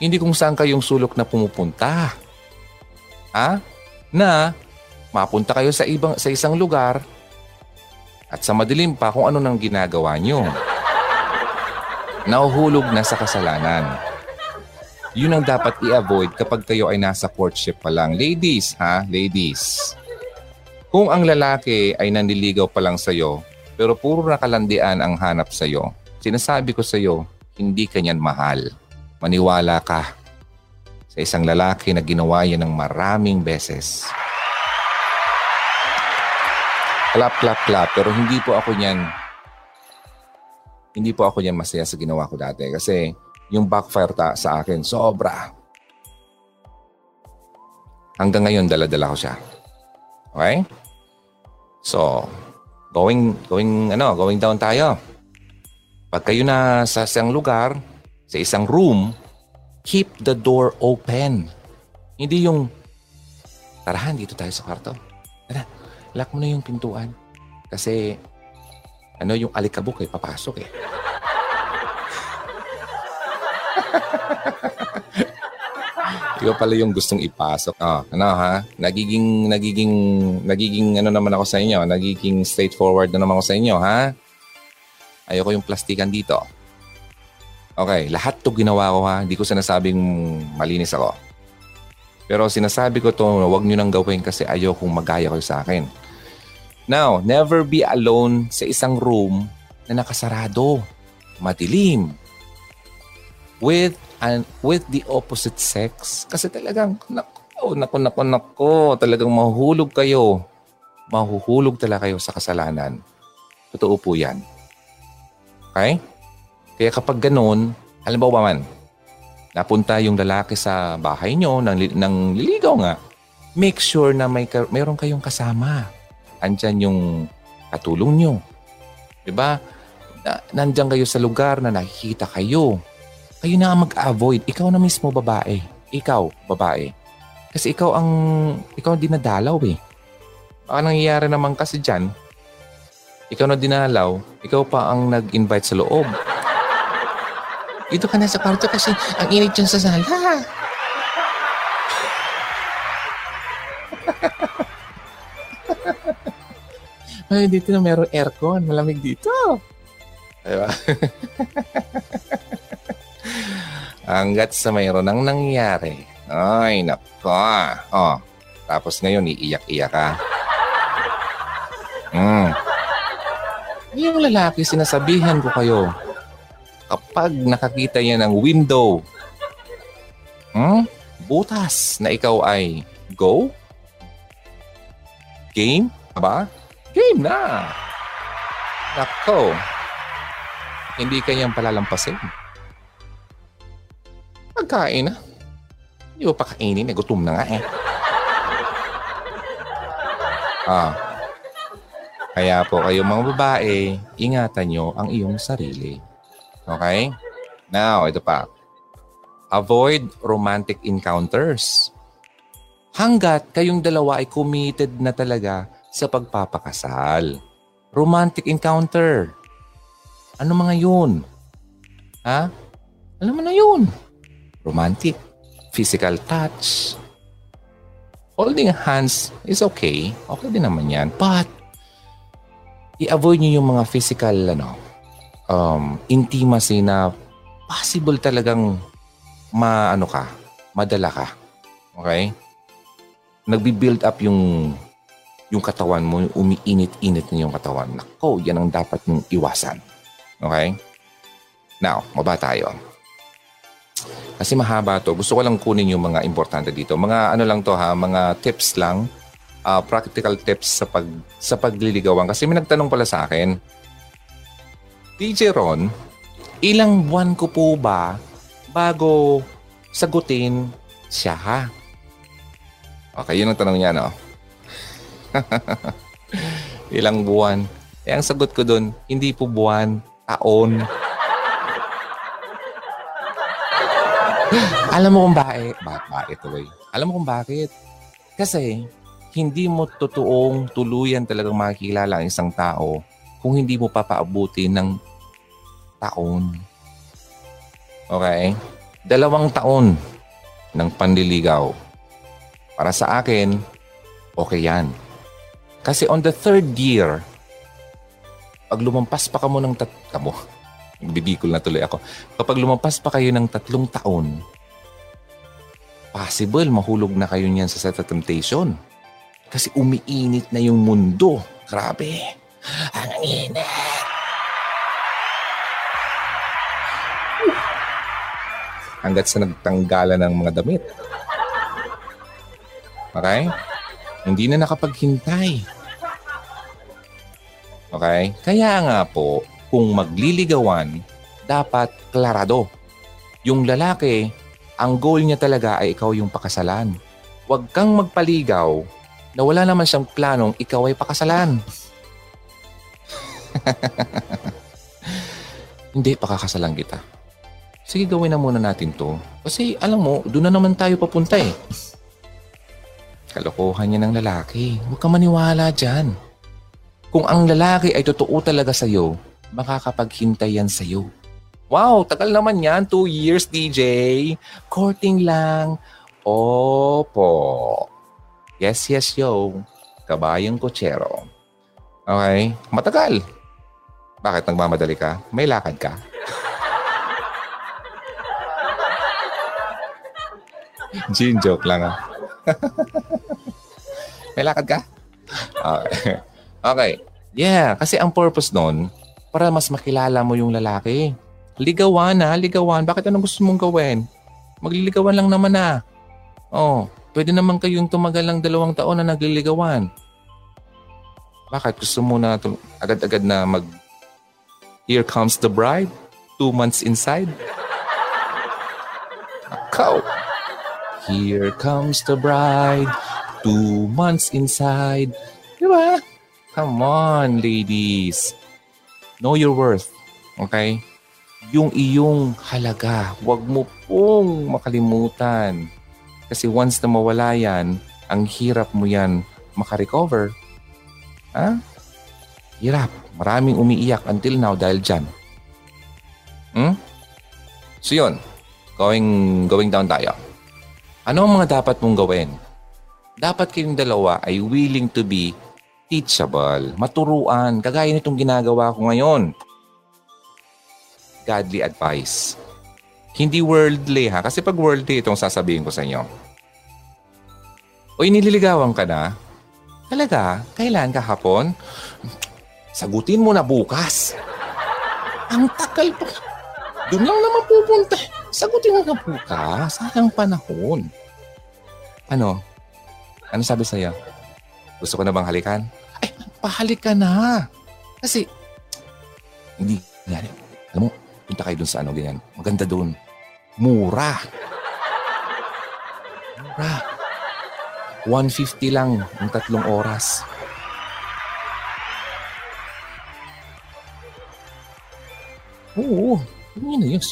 Hindi kung saan kayong sulok na pumupunta. Ha? Na mapunta kayo sa ibang sa isang lugar at sa madilim pa kung ano nang ginagawa nyo. Nauhulog na sa kasalanan. Yun ang dapat i-avoid kapag kayo ay nasa courtship pa lang. Ladies, ha? Ladies. Kung ang lalaki ay nanliligaw pa lang sa'yo, pero puro nakalandian ang hanap sa'yo, sinasabi ko sa'yo, hindi kanyan mahal. Maniwala ka sa isang lalaki na ginawa yan ng maraming beses. Clap, clap, clap. Pero hindi po ako niyan, hindi po ako niyan masaya sa ginawa ko dati. Kasi yung backfire ta sa akin, sobra. Hanggang ngayon, dala-dala ko siya. Okay? So, going, going, ano, going down tayo. Pag kayo na sa isang lugar, sa isang room, keep the door open. Hindi yung, tarahan, dito tayo sa kwarto. Tara, lock mo na yung pintuan. Kasi, ano yung alikabok eh, papasok eh. (laughs) Ikaw pala yung gustong ipasok. Oh, ano ha? Nagiging, nagiging, nagiging ano naman ako sa inyo. Nagiging straightforward na naman ako sa inyo, ha? Ayoko yung plastikan dito. Okay, lahat to ginawa ko ha. Hindi ko sinasabing malinis ako. Pero sinasabi ko to, huwag nyo nang gawin kasi ayokong magaya kayo sa akin. Now, never be alone sa isang room na nakasarado, madilim, with and with the opposite sex. Kasi talagang, nako, nako, nako, nako, talagang mahuhulog kayo. Mahuhulog talaga kayo sa kasalanan. Totoo po yan. Okay? Kaya kapag mo ba man, napunta yung lalaki sa bahay nyo, nang, nang liligaw nga, make sure na may mayroon kayong kasama. Andyan yung katulong nyo. Diba? Na, nandyan kayo sa lugar na nakikita kayo kayo na mag-avoid. Ikaw na mismo babae. Ikaw, babae. Kasi ikaw ang, ikaw ang dinadalaw eh. Baka nangyayari naman kasi dyan, ikaw na dinalaw, ikaw pa ang nag-invite sa loob. Dito ka na sa kwarto kasi ang init dyan sa sala. (laughs) Ay, dito na meron aircon. Malamig dito. Diba? Hanggat sa mayroon ang nangyari. Ay, nako. Oh, tapos ngayon, iiyak-iyak ka. Hmm. Yung lalaki, sinasabihan ko kayo, kapag nakakita yan ng window, hmm, butas na ikaw ay go? Game? Ba? Game na! Nako. Hindi kanyang palalampasin. Pagkain na. Hindi mo pa kainin, eh, gutom na nga eh. Ah. Kaya po kayo mga babae, ingatan nyo ang iyong sarili. Okay? Now, ito pa. Avoid romantic encounters. Hanggat kayong dalawa ay committed na talaga sa pagpapakasal. Romantic encounter. Ano mga yun? Ha? Ano mo na yun? Romantic. Physical touch. Holding hands is okay. Okay din naman yan. But, i-avoid nyo yung mga physical, ano, um, intimacy na possible talagang ma, ano ka, madala ka. Okay? Nagbi-build up yung yung katawan mo, umiinit-init na yung katawan. Nako, yan ang dapat mong iwasan. Okay? Now, maba tayo. Kasi mahaba to. Gusto ko lang kunin yung mga importante dito. Mga ano lang to ha, mga tips lang. Uh, practical tips sa pag sa pagliligawan. Kasi may nagtanong pala sa akin, DJ Ron, ilang buwan ko po ba bago sagutin siya ha? Okay, yun ang tanong niya, no? (laughs) Ilang buwan. Eh, ang sagot ko doon, hindi po buwan, taon. (laughs) Alam mo kung bakit? Ba- bakit tuloy? Alam mo kung bakit? Kasi, hindi mo totoong tuluyan talagang makikilala ang isang tao kung hindi mo papaabuti ng taon. Okay? Dalawang taon ng panliligaw. Para sa akin, okay yan. Kasi on the third year, pag lumampas pa ka mo ng tat... Kamo, (laughs) bibikol na tuloy ako. Kapag lumampas pa kayo ng tatlong taon, possible mahulog na kayo niyan sa set of temptation. Kasi umiinit na yung mundo. Grabe. Ang init. Hanggat sa nagtanggalan ng mga damit. Okay? Hindi na nakapaghintay. Okay? Kaya nga po, kung magliligawan, dapat klarado. Yung lalaki, ang goal niya talaga ay ikaw yung pakasalan. Huwag kang magpaligaw na wala naman siyang planong ikaw ay pakasalan. (laughs) Hindi, pakakasalan kita. Sige, gawin na muna natin to. Kasi alam mo, doon na naman tayo papunta eh. Kalokohan niya ng lalaki. Huwag ka maniwala dyan. Kung ang lalaki ay totoo talaga sa'yo, makakapaghintay yan sa'yo. Wow, tagal naman yan. Two years, DJ. Courting lang. Opo. Yes, yes, yo. Kabayang kotsero. Okay? Matagal. Bakit nagmamadali ka? May lakad ka? (laughs) Gin joke lang ah. (laughs) May lakad ka? Okay. (laughs) okay. Yeah, kasi ang purpose nun, para mas makilala mo yung lalaki. Ligawan na, ligawan. Bakit anong gusto mong gawin? Magliligawan lang naman na. Oh, pwede naman kayong tumagal ng dalawang taon na nagliligawan. Bakit gusto mo na agad-agad na mag Here comes the bride? Two months inside? Akaw! Here comes the bride, two months inside. Di ba? Come on, ladies. Know your worth. Okay? Yung iyong halaga, huwag mo pong makalimutan. Kasi once na mawala yan, ang hirap mo yan makarecover. Ha? Hirap. Maraming umiiyak until now dahil dyan. Hmm? So yun, going, going down tayo. Ano ang mga dapat mong gawin? Dapat kayong dalawa ay willing to be teachable, maturuan, kagaya nitong ginagawa ko ngayon. Godly advice. Hindi worldly ha, kasi pag worldly itong sasabihin ko sa inyo. O nililigawan ka na? Talaga? Kailan kahapon? Sagutin mo na bukas. Ang takal pa. Doon lang naman pupunta. Sagutin mo na bukas. Sayang panahon. Ano? Ano sabi sa'yo? Gusto ko na bang halikan? Ay, pahalik ka na. Kasi, hindi, ganyan. Alam mo, punta kayo dun sa ano, ganyan. Maganda dun. Mura. Mura. 150 lang ng tatlong oras. Oo, ano hindi na yun.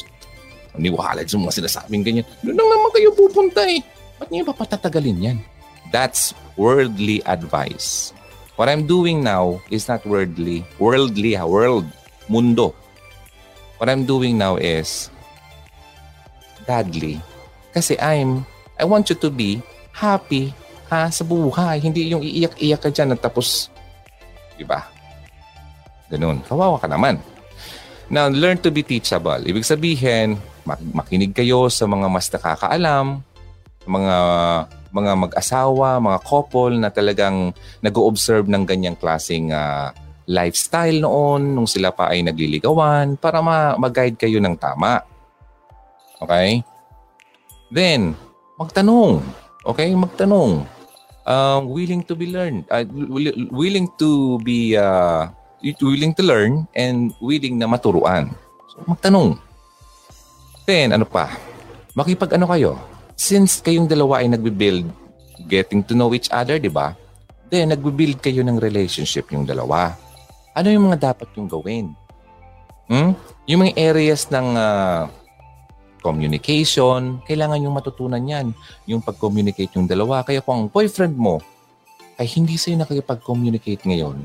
Niwala sa mga sinasabing ganyan. Doon lang naman kayo pupunta eh. Ba't niyo papatatagalin yan? That's worldly advice. What I'm doing now is not worldly. Worldly, ha? World. Mundo. What I'm doing now is godly. Kasi I'm, I want you to be happy ha, sa buhay. Hindi yung iiyak-iyak ka dyan at tapos, di ba? Ganun. Kawawa ka naman. Now, learn to be teachable. Ibig sabihin, makinig kayo sa mga mas nakakaalam, mga mga mag-asawa, mga couple na talagang nag-observe ng ganyang klaseng uh, lifestyle noon nung sila pa ay nagliligawan para ma- mag-guide kayo ng tama. Okay? Then, magtanong. Okay? Magtanong. Uh, willing to be learned. Uh, willing to be uh, willing to learn and willing na maturuan. So, magtanong. Then, ano pa? Makipag ano kayo? Since kayong dalawa ay nagbe-build, getting to know each other, di ba? Then, nagbe-build kayo ng relationship yung dalawa. Ano yung mga dapat yung gawin? Hmm? Yung mga areas ng uh, communication, kailangan yung matutunan yan. Yung pag-communicate yung dalawa. Kaya kung ang boyfriend mo ay hindi sa'yo nakikipag-communicate ngayon,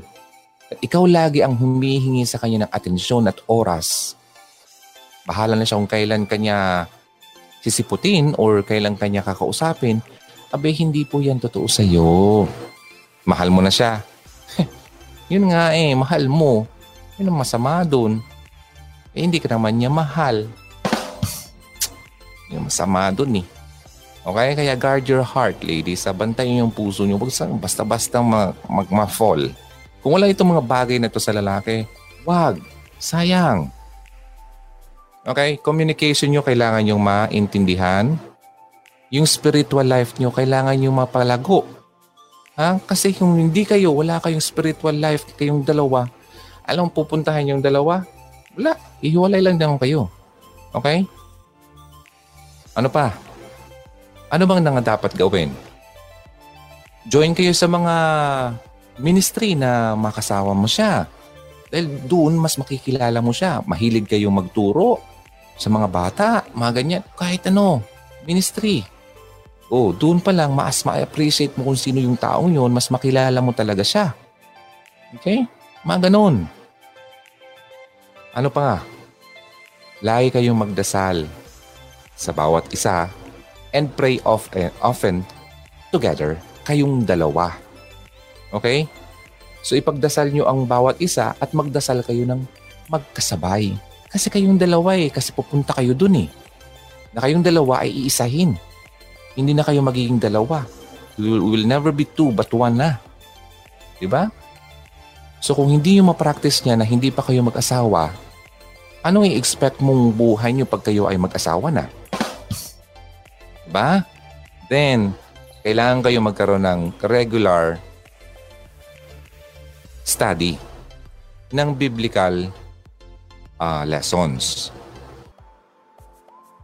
ikaw lagi ang humihingi sa kanya ng atensyon at oras. Bahala na siya kung kailan kanya sisiputin or kailan kanya kakausapin. Abe, hindi po yan totoo sa iyo. Mahal mo na siya. Yun nga eh, mahal mo. Yun ang masama doon. Eh, hindi ka naman niya mahal. Yung masama doon eh. Okay? Kaya guard your heart, ladies. Sabantayin yung puso niyo. Basta-basta mag- mag-fall. Kung wala itong mga bagay na to sa lalaki, wag. Sayang. Okay? Communication nyo kailangan yung maintindihan. Yung spiritual life nyo kailangan yung mapalago. Ha? Kasi kung hindi kayo, wala kayong spiritual life, kayong dalawa, alam pupuntahan yung dalawa? Wala. Ihiwalay lang naman kayo. Okay? Ano pa? Ano bang nang dapat gawin? Join kayo sa mga ministry na makasawa mo siya. Dahil doon mas makikilala mo siya. Mahilig kayong magturo sa mga bata, mga ganyan. Kahit ano, ministry. Oh, doon pa lang mas ma-appreciate mo kung sino yung taong yun, mas makilala mo talaga siya. Okay? Mga ganun. Ano pa nga? Lagi kayong magdasal sa bawat isa and pray often, often together kayong dalawa. Okay? So ipagdasal nyo ang bawat isa at magdasal kayo ng magkasabay. Kasi kayong dalawa eh, kasi pupunta kayo dun eh. Na kayong dalawa ay iisahin. Hindi na kayo magiging dalawa. We will, never be two but one na. Diba? So kung hindi nyo ma-practice niya na hindi pa kayo mag-asawa, anong i-expect mong buhay nyo pag kayo ay mag-asawa na? Diba? Then, kailangan kayo magkaroon ng regular study ng biblical uh, lessons.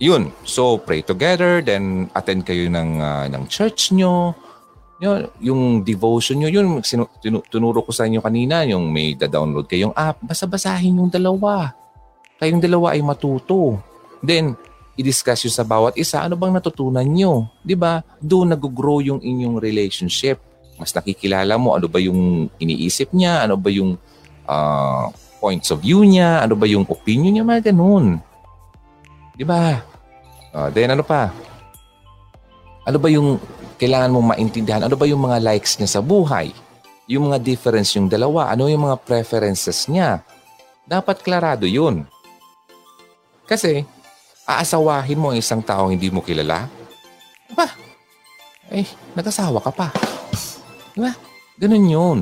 Yun. So, pray together, then attend kayo ng, uh, ng church nyo. Yun, yung devotion nyo, yun, sinu- tinuro ko sa inyo kanina, yung may da-download kayong app, basa-basahin yung dalawa. Kayong dalawa ay matuto. Then, i-discuss yun sa bawat isa, ano bang natutunan nyo? ba diba? Doon nag-grow yung inyong relationship mas nakikilala mo ano ba yung iniisip niya, ano ba yung uh, points of view niya, ano ba yung opinion niya, mga ganun. Di ba? Uh, then ano pa? Ano ba yung kailangan mong maintindihan? Ano ba yung mga likes niya sa buhay? Yung mga difference yung dalawa? Ano yung mga preferences niya? Dapat klarado yun. Kasi, aasawahin mo ang isang taong hindi mo kilala? Ba? Eh, nag-asawa ka pa. Diba? Ganun yun.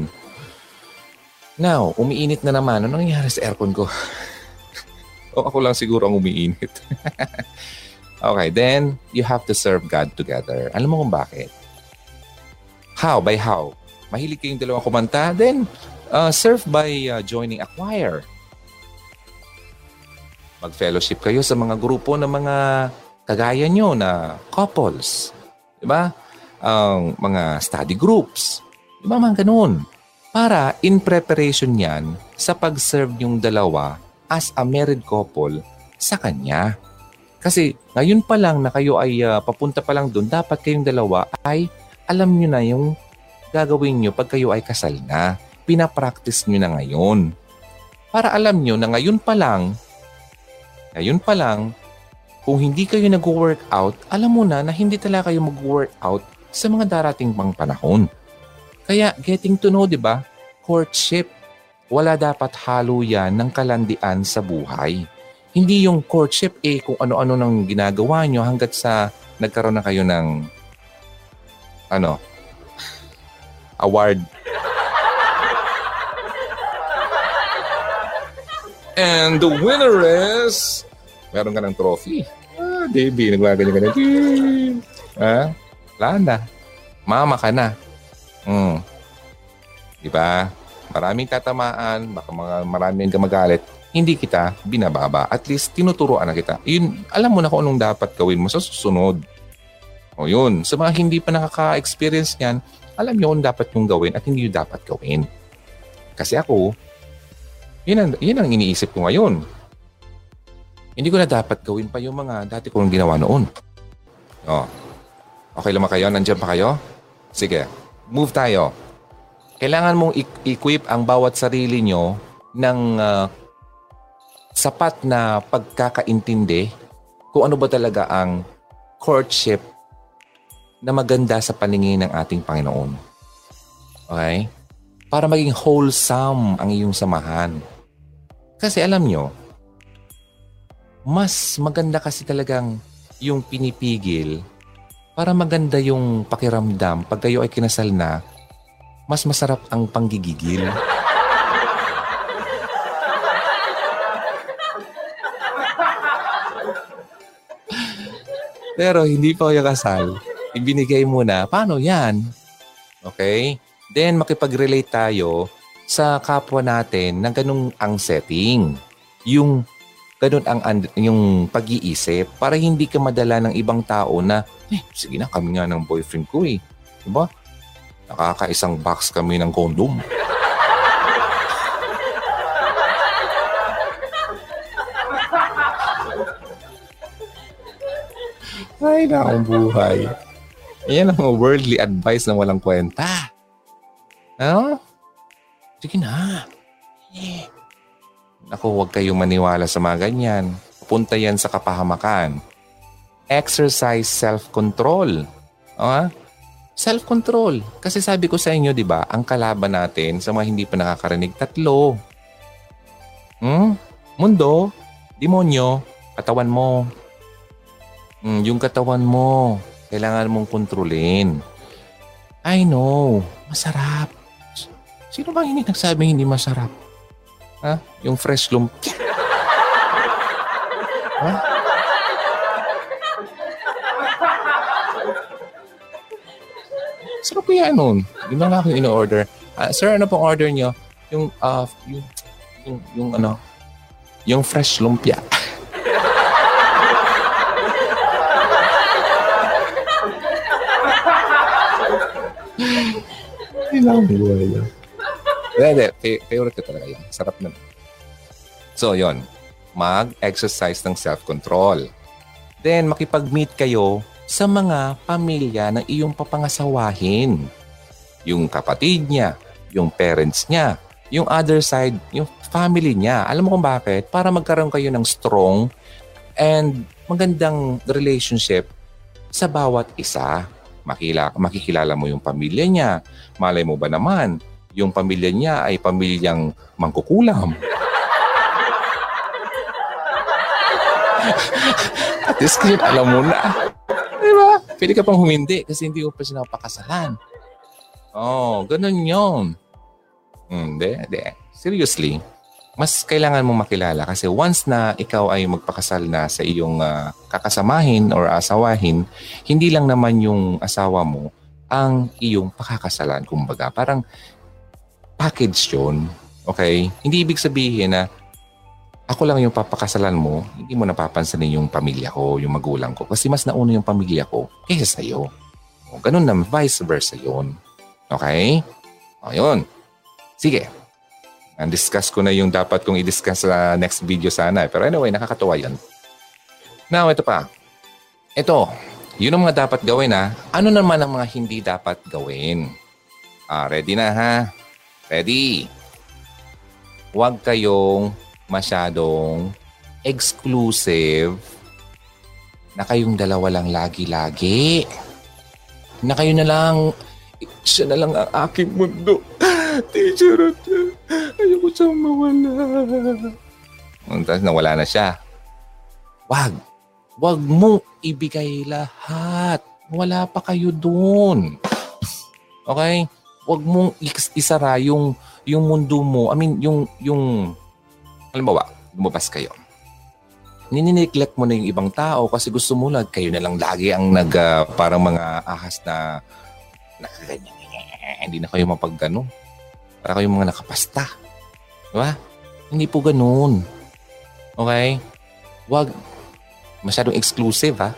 Now, umiinit na naman. Ano nangyari sa aircon ko? (laughs) o ako lang siguro ang umiinit. (laughs) okay, then you have to serve God together. Alam mo kung bakit? How? By how? Mahilig kayong dalawang kumanta? Then, uh, serve by uh, joining a choir. Mag-fellowship kayo sa mga grupo ng mga kagaya nyo na couples. Diba? ang mga study groups. Di ba mga ganun? Para in preparation yan sa pag-serve yung dalawa as a married couple sa kanya. Kasi ngayon pa lang na kayo ay uh, papunta pa lang doon, dapat kayong dalawa ay alam nyo na yung gagawin nyo pag kayo ay kasal na. Pinapractice nyo na ngayon. Para alam nyo na ngayon pa lang, ngayon pa lang, kung hindi kayo nag-workout, alam mo na na hindi talaga kayo mag-workout sa mga darating pang panahon. Kaya getting to know, di ba? Courtship. Wala dapat halo yan ng kalandian sa buhay. Hindi yung courtship eh kung ano-ano nang ginagawa nyo hanggat sa nagkaroon na kayo ng ano award. And the winner is meron ka ng trophy. Ah, baby, nagwaganyan ka na. Ah, wala na. Mama ka na. Hmm. Di ba? Maraming tatamaan, baka mga maraming gamagalit hindi kita binababa. At least tinuturoan na kita. Yun, alam mo na kung anong dapat gawin mo sa susunod. O yun, sa mga hindi pa nakaka-experience niyan, alam niyo kung dapat mong gawin at hindi yung dapat gawin. Kasi ako, yun ang, yun ang iniisip ko ngayon. Hindi ko na dapat gawin pa yung mga dati kong ginawa noon. O, okay lang kayo? Nandiyan pa kayo? Sige, move tayo. Kailangan mong equip ang bawat sarili nyo ng uh, sapat na pagkakaintindi kung ano ba talaga ang courtship na maganda sa paningin ng ating Panginoon. Okay? Para maging wholesome ang iyong samahan. Kasi alam nyo, mas maganda kasi talagang yung pinipigil para maganda yung pakiramdam pag kayo ay kinasal na, mas masarap ang panggigigil. (laughs) Pero hindi pa kayo kasal. Ibinigay mo na. Paano yan? Okay? Then makipag-relate tayo sa kapwa natin ng ganung ang setting. Yung ganun ang yung pag-iisip para hindi ka madala ng ibang tao na eh sige na kami nga ng boyfriend ko eh. Diba? Nakakaisang box kami ng condom. (laughs) Ay, na akong buhay. Ayan ang worldly advice na walang kwenta. Ano? Sige na. Eh. Ako, huwag kayong maniwala sa mga ganyan. Pupunta yan sa kapahamakan. Exercise self-control. Ah? Self-control. Kasi sabi ko sa inyo, di ba, ang kalaban natin sa mga hindi pa nakakarinig, tatlo. Hmm? Mundo, demonyo, katawan mo. Mm, yung katawan mo, kailangan mong kontrolin. I know, masarap. Sino bang hindi nagsabing hindi masarap? Ha? Yung fresh lumpia. ha? Sarap kaya nun. Yun lang ako in-order. Uh, sir, ano pong order nyo? Yung, uh, yung, yung, yung ano, yung fresh lumpia. Kailangan buhay yan. Hindi, favorite ko talaga yan. Sarap na. So, yon Mag-exercise ng self-control. Then, makipag-meet kayo sa mga pamilya ng iyong papangasawahin. Yung kapatid niya, yung parents niya, yung other side, yung family niya. Alam mo kung bakit? Para magkaroon kayo ng strong and magandang relationship sa bawat isa makila, makikilala mo yung pamilya niya. Malay mo ba naman, yung pamilya niya ay pamilyang mangkukulam. At least kasi alam mo na. Di ba? Pwede ka pang humindi kasi hindi mo pa siya napakasalan. Oh, ganun yun. Hindi, hmm, hindi. Seriously, mas kailangan mong makilala kasi once na ikaw ay magpakasal na sa iyong uh, kakasamahin or asawahin, hindi lang naman yung asawa mo ang iyong pakakasalan. Kumbaga, parang package yun. Okay? Hindi ibig sabihin na ako lang yung papakasalan mo, hindi mo napapansin yung pamilya ko, yung magulang ko. Kasi mas nauna yung pamilya ko kaysa sa'yo. O, ganun na, vice versa yun. Okay? O, yun. Sige. discuss ko na yung dapat kong i-discuss sa next video sana. Pero anyway, nakakatawa yan. Now, ito pa. Ito, yun ang mga dapat gawin ha. Ano naman ang mga hindi dapat gawin? Ah, ready na ha? Ready? Huwag kayong masyadong exclusive na kayong dalawa lang lagi-lagi. Na kayo na lang, siya na lang ang aking mundo. Teacher, ayoko siyang mawala. Tapos nawala na siya. Wag. Wag mo ibigay lahat. Wala pa kayo doon. Okay? Wag mong isara yung yung mundo mo. I mean, yung yung halimbawa, lumabas kayo. Ninineglect mo na yung ibang tao kasi gusto mo lang kayo na lang lagi ang nag uh, parang mga ahas na nakaganyan. Hindi na kayo mapagano. Para kayong mga nakapasta. Diba? Hindi po ganoon. Okay? Wag masyadong exclusive ha.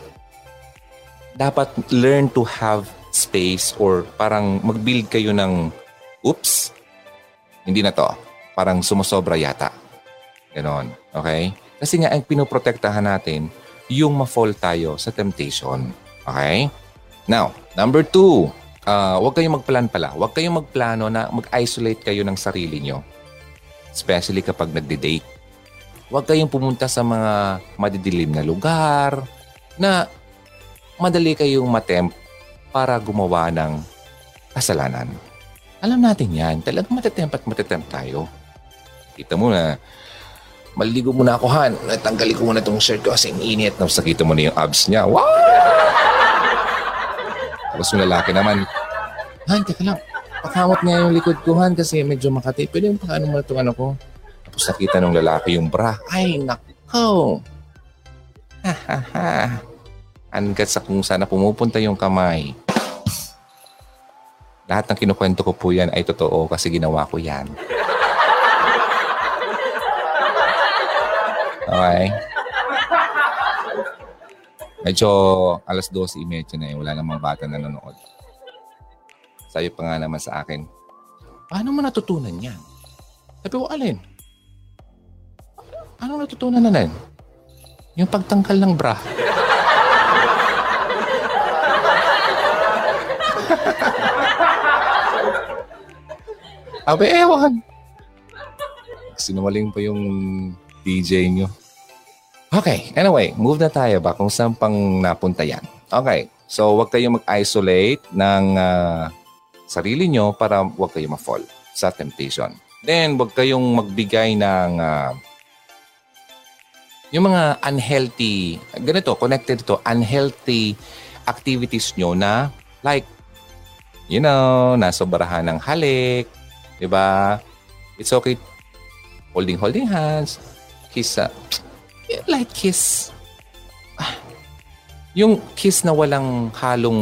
Dapat learn to have space or parang mag-build kayo ng oops, hindi na to. Parang sumusobra yata. Ganon. Okay? Kasi nga ang pinoprotektahan natin yung ma-fall tayo sa temptation. Okay? Now, number two, uh, huwag kayong magplan pala. Huwag kayong magplano na mag-isolate kayo ng sarili nyo. Especially kapag nagde-date. Huwag kayong pumunta sa mga madidilim na lugar na madali kayong matempt para gumawa ng kasalanan. Alam natin yan. Talagang matetempt at matetempt tayo. Kita mo na, maligo muna ako, Han. Natanggalin ko muna itong shirt ko kasi init. Tapos nakita mo na yung abs niya. Wow! Tapos yung lalaki naman, Han, teka lang. Pakamot nga yung likod ko, Han, kasi medyo makati. Pwede yung pakaano mo itong ano ko. Tapos nakita ng lalaki yung bra. Ay, nako! Ha, ha, ha. Hanggat sa kung sana pumupunta yung kamay. Lahat ng kinukwento ko po yan ay totoo kasi ginawa ko yan. Okay? Medyo alas 12.30 na eh. Wala namang bata na nanonood. Sabi pa nga naman sa akin, paano mo natutunan yan? Sabi ko, alin? Anong natutunan na nan? Yung pagtangkal ng bra. Abe, ewan. Sinumaling pa yung DJ nyo. Okay, anyway, move na tayo ba kung saan pang napunta yan. Okay, so wag kayong mag-isolate ng uh, sarili nyo para wag kayong ma-fall sa temptation. Then, wag kayong magbigay ng uh, yung mga unhealthy, ganito, connected to unhealthy activities nyo na like, you know, nasobrahan ng halik, di ba? It's okay holding, holding hands, kiss, uh, like kiss. Ah, yung kiss na walang halong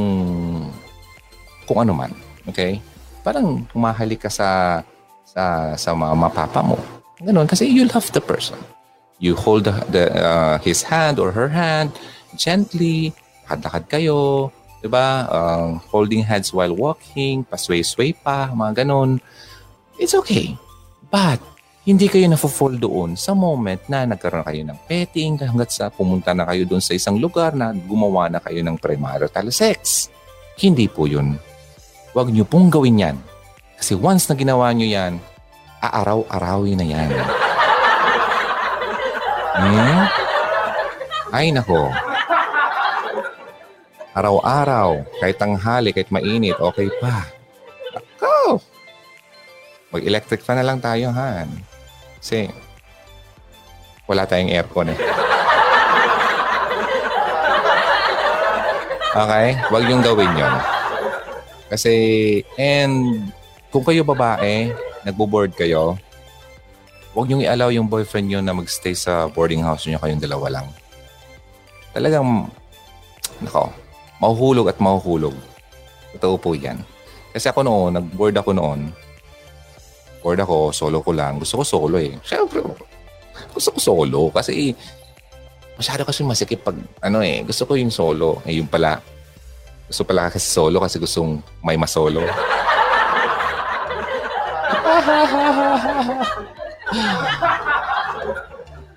kung ano man, okay? Parang humahalik ka sa sa sa mama papa mo. Ganun kasi you love the person. You hold the, the uh, his hand or her hand gently, lakad-lakad kayo, 'di ba? Uh, holding hands while walking, pasway-sway pa, mga ganun. It's okay. But hindi kayo na-fall doon sa moment na nagkaroon kayo ng petting hanggat sa pumunta na kayo doon sa isang lugar na gumawa na kayo ng premarital sex. Hindi po yun. Huwag niyo pong gawin yan. Kasi once na ginawa niyo yan, aaraw-arawin na yan. Hmm? Ay nako. Araw-araw, kahit tanghali, kahit mainit, okay pa. Mag-electric fan na lang tayo, Han. Kasi wala tayong aircon eh. Okay? Huwag yung gawin yon. Kasi, and kung kayo babae, nagbo-board kayo, huwag niyong i-allow yung boyfriend niyo na magstay sa boarding house niyo kayong dalawa lang. Talagang, nako, mahuhulog at mahuhulog. Totoo po yan. Kasi ako noon, nag-board ako noon. Board ako, solo ko lang. Gusto ko solo eh. Siyempre, gusto ko solo. Kasi, masyado kasi masikip pag, ano eh, gusto ko yung solo. Eh, yung pala, gusto pala kasi solo kasi gustong may masolo. (laughs)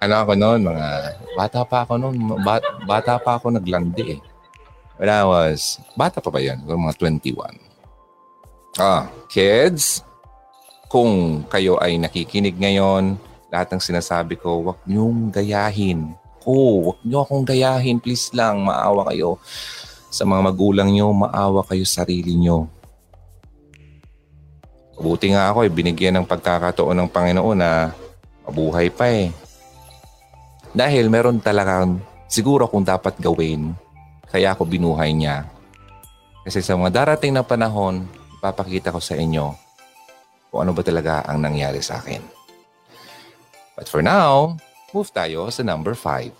ano ako noon, mga bata pa ako noon, bat, bata pa ako naglandi eh. When I was, bata pa ba yan? Mga 21. Ah, kids, kung kayo ay nakikinig ngayon, lahat ng sinasabi ko, wag niyong gayahin. Oh, wag niyo akong gayahin. Please lang, maawa kayo. Sa mga magulang niyo, maawa kayo sarili niyo. Buti nga ako, eh, binigyan ng pagkakataon ng Panginoon na mabuhay pa eh. Dahil meron talagang siguro kung dapat gawin, kaya ako binuhay niya. Kasi sa mga darating na panahon, ipapakita ko sa inyo kung ano ba talaga ang nangyari sa akin. But for now, move tayo sa number 5.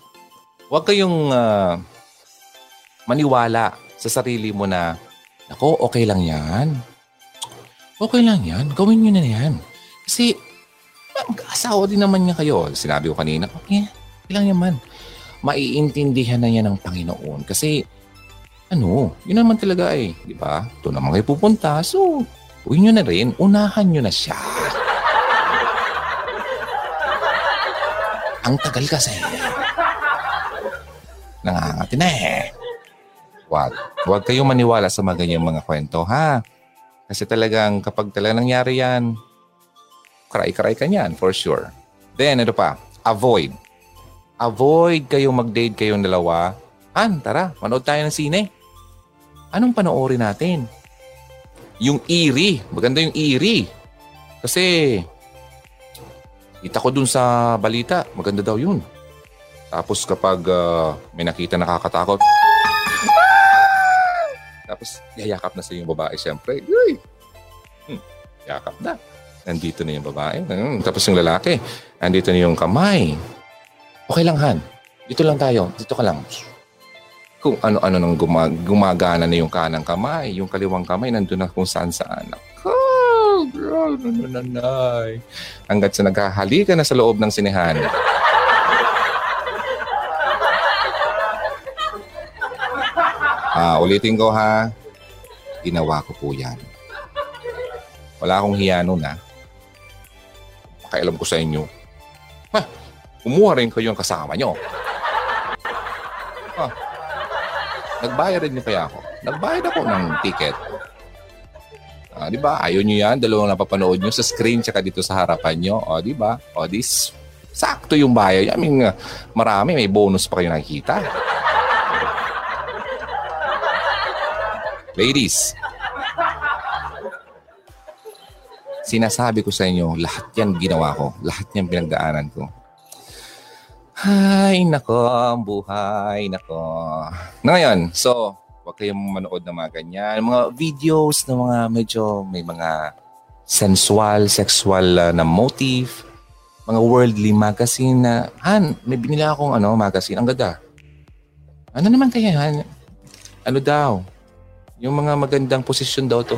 Huwag kayong uh, maniwala sa sarili mo na, Nako, okay lang yan. Okay lang yan. Gawin nyo na yan. Kasi, mag-asawa din naman niya kayo. Sinabi ko kanina, okay, okay lang yaman. Maiintindihan na yan ng Panginoon. Kasi, ano, yun naman talaga eh. Di ba? Ito naman kayo pupunta. So, Uwi nyo na rin, unahan nyo na siya. Ang tagal kasi. Nangangati na eh. Wag. Huwag kayong maniwala sa mga ganyang mga kwento, ha? Kasi talagang kapag talagang nangyari yan, cry-cry ka niyan, for sure. Then, ano pa? Avoid. Avoid kayong mag-date kayong dalawa. Han, tara, manood tayo ng sine. Anong panoorin natin? Yung eerie. Maganda yung eerie. Kasi, kita ko dun sa balita, maganda daw yun. Tapos kapag uh, may nakita nakakatakot, tapos yayakap na sa yung babae siyempre. Uy! Hmm, yakap na. Nandito na yung babae. Hmm, tapos yung lalaki, nandito na yung kamay. Okay lang, Han. Dito lang tayo. Dito ka lang kung ano-ano nang gumag- gumagana na yung kanang kamay, yung kaliwang kamay nandun na kung saan saan. Oh, bro, nananay. Hanggat sa naghahalika na sa loob ng sinehan. Ah, ulitin ko ha. Ginawa ko po yan. Wala akong hiya nun ha. Pakailam ko sa inyo. Ha, kumuha rin kayo ang kasama nyo. Ha, Nagbayad rin kaya ako. Nagbayad ako ng ticket. Uh, di ba? Ayaw nyo yan. Dalawang napapanood nyo sa screen tsaka dito sa harapan nyo. O, di ba? O, this, sakto yung bayad. I mean, marami. May bonus pa kayo nakikita. Ladies, sinasabi ko sa inyo, lahat yan ginawa ko. Lahat yan pinagdaanan ko. Ay, nako, ang buhay, nako. Ngayon, so, huwag kayong manood ng mga ganyan. Mga videos na mga medyo may mga sensual, sexual uh, na motif. Mga worldly magazine na, Han, may binila akong ano, magazine. Ang ganda. Ano naman kaya, Han? Ano daw? Yung mga magandang posisyon daw to.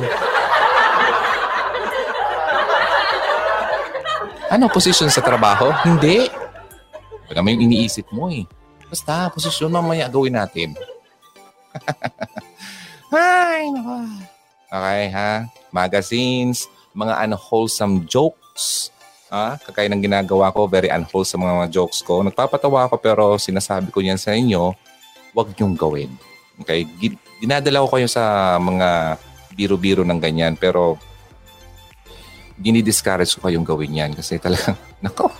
Ano, posisyon sa trabaho? Hindi. Baka may iniisip mo eh. Basta, posisyon mamaya gawin natin. (laughs) Ay, nako. Okay, ha? Magazines, mga unwholesome jokes. Ha? Kakaya ng ginagawa ko, very unwholesome mga jokes ko. Nagpapatawa ako pero sinasabi ko yan sa inyo, huwag niyong gawin. Okay? Dinadala ko kayo sa mga biro-biro ng ganyan pero dinidiscourage ko kayong gawin yan kasi talagang, (laughs) nako,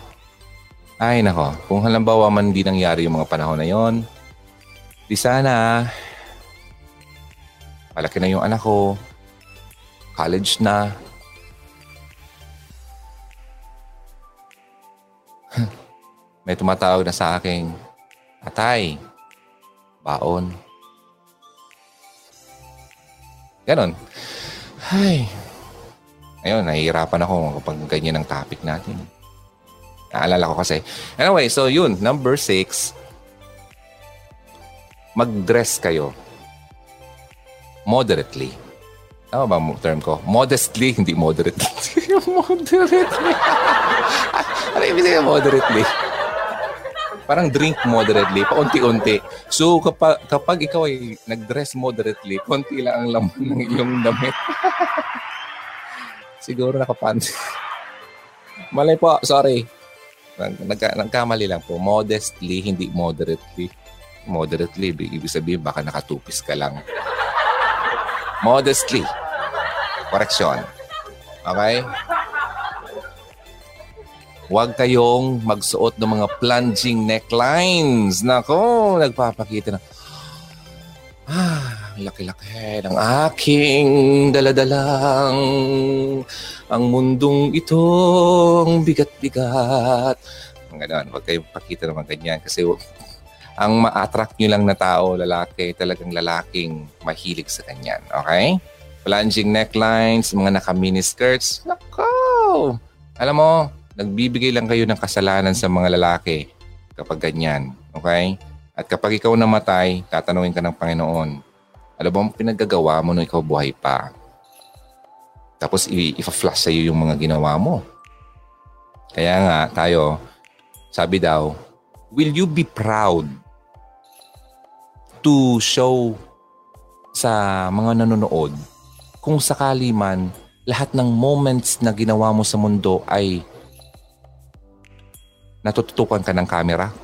ay nako, kung halimbawa man di nangyari yung mga panahon na yon, di sana malaki na yung anak ko, college na. (laughs) May tumatawag na sa akin, Atay, baon. Ganon. Ay, ayun, nahihirapan ako kapag ganyan ang topic natin. Naalala ko kasi. Anyway, so yun, number six, mag-dress kayo moderately. Tama ba ang term ko? Modestly, (laughs) hindi moderately. (laughs) moderately. (laughs) ano ibig sabihin moderately? Parang drink moderately, paunti-unti. So kapag, kapag ikaw ay nag-dress moderately, konti lang ang laman ng iyong damit. Siguro nakapansin. Mali po, sorry. Nag, nagkamali lang po. Modestly, hindi moderately. Moderately, ibig sabihin baka nakatupis ka lang. Modestly. Correction. Okay? Huwag kayong magsuot ng mga plunging necklines. Nako, nagpapakita na, ah, laki-laki ng aking daladalang ang mundong itong bigat-bigat. Mga ganun, huwag kayong pakita naman ganyan kasi ang ma-attract nyo lang na tao, lalaki, talagang lalaking mahilig sa ganyan. Okay? Plunging necklines, mga naka-mini skirts. Nako! Alam mo, nagbibigay lang kayo ng kasalanan sa mga lalaki kapag ganyan. Okay? At kapag ikaw namatay, tatanungin ka ng Panginoon, ano bang pinaggagawa mo nung ikaw buhay pa? Tapos i-flash sa iyo yung mga ginawa mo. Kaya nga tayo, sabi daw, will you be proud to show sa mga nanonood kung sakali man lahat ng moments na ginawa mo sa mundo ay natututukan ka ng camera.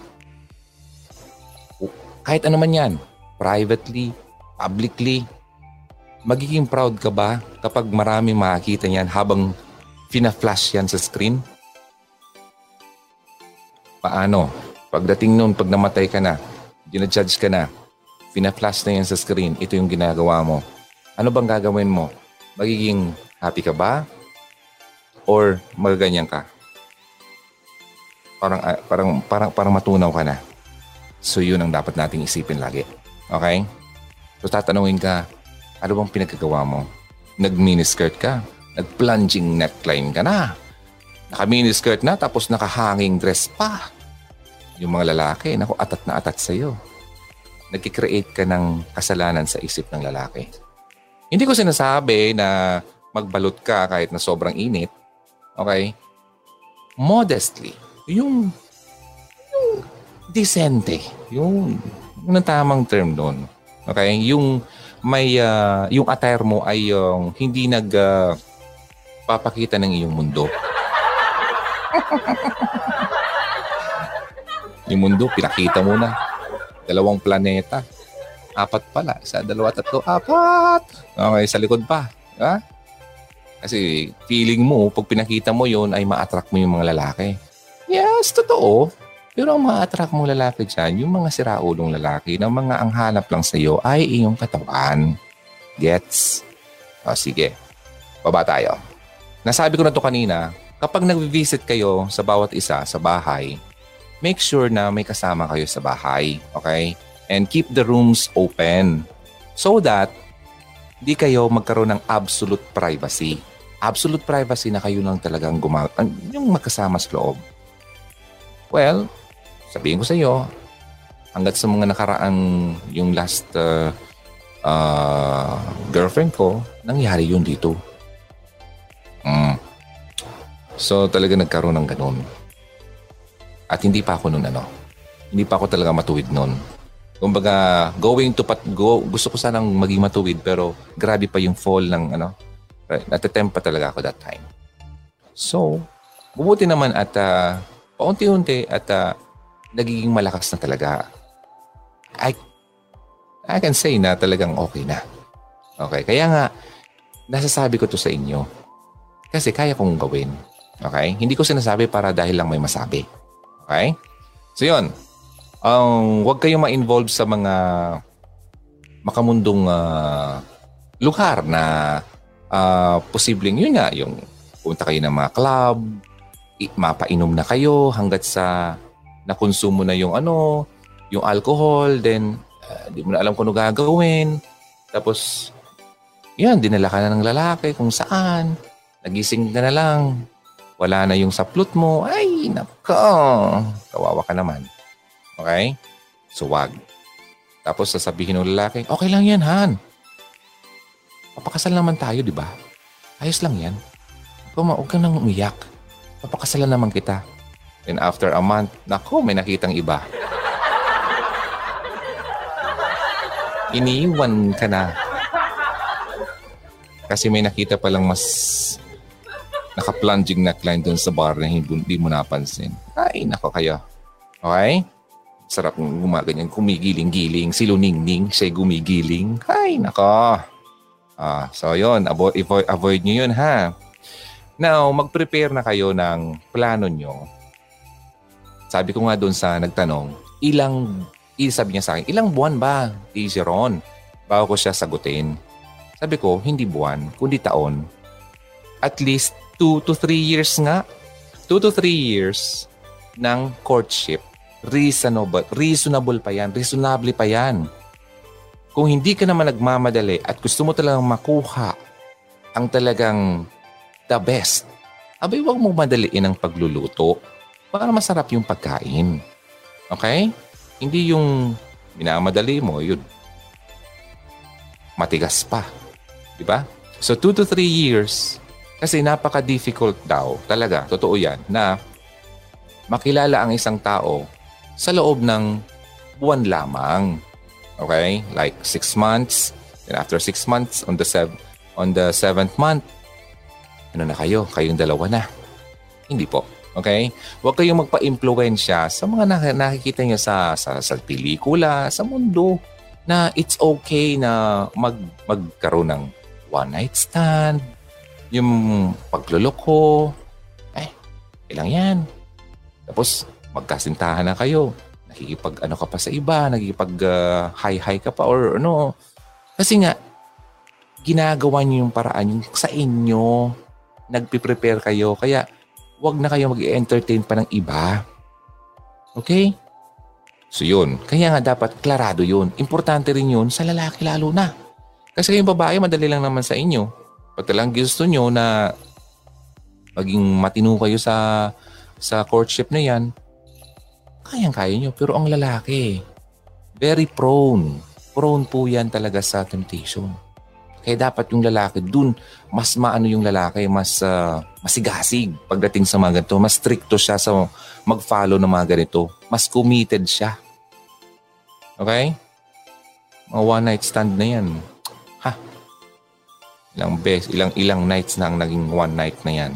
Kahit ano man yan, privately, publicly, magiging proud ka ba kapag marami makakita niyan habang fina-flash yan sa screen? Paano? Pagdating noon, pag namatay ka na, ginajudge ka na, fina-flash na yan sa screen, ito yung ginagawa mo. Ano bang gagawin mo? Magiging happy ka ba? Or magaganyan ka? parang, uh, parang, parang, parang matunaw ka na. So yun ang dapat nating isipin lagi. Okay? So tatanungin ka, ano bang pinagkagawa mo? Nag-miniskirt ka? Nag-plunging neckline ka na? Naka-miniskirt na tapos nakahanging dress pa. Yung mga lalaki, naku, atat na atat sa'yo. Nagkikreate ka ng kasalanan sa isip ng lalaki. Hindi ko sinasabi na magbalot ka kahit na sobrang init. Okay? Modestly yung, yung decente. Yung, yung tamang term doon. Okay? Yung may, uh, yung attire mo ay yung hindi nag uh, papakita ng iyong mundo. (laughs) yung mundo, pinakita mo na. Dalawang planeta. Apat pala. Isa, dalawa, tatlo, apat. Okay, sa likod pa. Ha? Kasi feeling mo, pag pinakita mo yon ay ma-attract mo yung mga lalaki. Yes, totoo. Pero ang ma-attract mong lalaki dyan, yung mga siraulong lalaki na mga ang hanap lang sa'yo ay iyong katawan. Gets? O sige, baba tayo. Nasabi ko na to kanina, kapag nag-visit kayo sa bawat isa sa bahay, make sure na may kasama kayo sa bahay. Okay? And keep the rooms open so that di kayo magkaroon ng absolute privacy. Absolute privacy na kayo lang talagang gumag... yung magkasama sa loob. Well, sabihin ko sa iyo, hanggat sa mga nakaraan yung last uh, uh, girlfriend ko, nangyari yun dito. Mm. So talaga nagkaroon ng ganun. At hindi pa ako nun ano. Hindi pa ako talaga matuwid nun. Kumbaga, going to pat go, gusto ko sanang maging matuwid pero grabe pa yung fall ng ano. Natatempt pa talaga ako that time. So, bubuti naman at uh, paunti-unti at uh, nagiging malakas na talaga. I, I can say na talagang okay na. Okay, kaya nga, nasasabi ko to sa inyo. Kasi kaya kong gawin. Okay? Hindi ko sinasabi para dahil lang may masabi. Okay? So yun, um, huwag kayong ma-involve sa mga makamundong uh, lugar na uh, posibleng yun nga, yung punta kayo ng mga club, mapainom na kayo hanggat sa nakonsumo na yung ano, yung alcohol, then uh, di mo na alam kung ano gagawin. Tapos, yan, dinala ka na ng lalaki kung saan. Nagising ka na lang. Wala na yung saplot mo. Ay, nako. Kawawa ka naman. Okay? So, wag. Tapos sasabihin ng lalaki, okay lang yan, Han. Papakasal naman tayo, di ba? Ayos lang yan. Huwag ka nang umiyak papakasalan naman kita. And after a month, nako, may nakitang iba. Iniiwan ka na. Kasi may nakita palang mas naka-plunging neckline dun sa bar na hindi, hindi mo napansin. Ay, nako kayo. Okay? Sarap ng gumaganyan, kumigiling-giling. Si Luningning, siya gumigiling. Ay, nako. Ah, so yon avoid, avoid, avoid nyo yun ha. Now, mag-prepare na kayo ng plano nyo. Sabi ko nga doon sa nagtanong, ilang, sabi niya sa akin, ilang buwan ba, Easy Ron? Bago ko siya sagutin. Sabi ko, hindi buwan, kundi taon. At least 2 to 3 years nga. 2 to 3 years ng courtship. Reasonable, reasonable pa yan. Reasonable pa yan. Kung hindi ka naman nagmamadali at gusto mo talagang makuha ang talagang the best, abay huwag mo madaliin ang pagluluto para masarap yung pagkain. Okay? Hindi yung minamadali mo, yun. Matigas pa. Di ba? So 2 to 3 years, kasi napaka-difficult daw, talaga, totoo yan, na makilala ang isang tao sa loob ng buwan lamang. Okay? Like six months. Then after six months, on the, sev- on the seventh month, ano na kayo? Kayong dalawa na. Hindi po. Okay? Huwag kayong magpa-impluensya sa mga nakikita nyo sa, sa, sa pelikula, sa mundo, na it's okay na mag, magkaroon ng one night stand, yung pagluloko, eh, ilang yan. Tapos, magkasintahan na kayo nakikipag ano ka pa sa iba, nakikipag uh, hi-hi ka pa or ano. Kasi nga, ginagawa niyo yung paraan yung sa inyo. Nagpe-prepare kayo. Kaya, wag na kayo mag-entertain pa ng iba. Okay? So yun. Kaya nga dapat klarado yun. Importante rin yun sa lalaki lalo na. Kasi kayong babae, madali lang naman sa inyo. Pag lang gusto nyo na maging matino kayo sa sa courtship na yan, kayang-kaya nyo. Pero ang lalaki, very prone. Prone po yan talaga sa temptation. Kaya dapat yung lalaki, dun mas maano yung lalaki, mas uh, masigasig pagdating sa mga ganito. Mas stricto siya sa mag-follow ng mga ganito. Mas committed siya. Okay? Mga one night stand na yan. Ha? Ilang best, ilang ilang nights na ang naging one night na yan.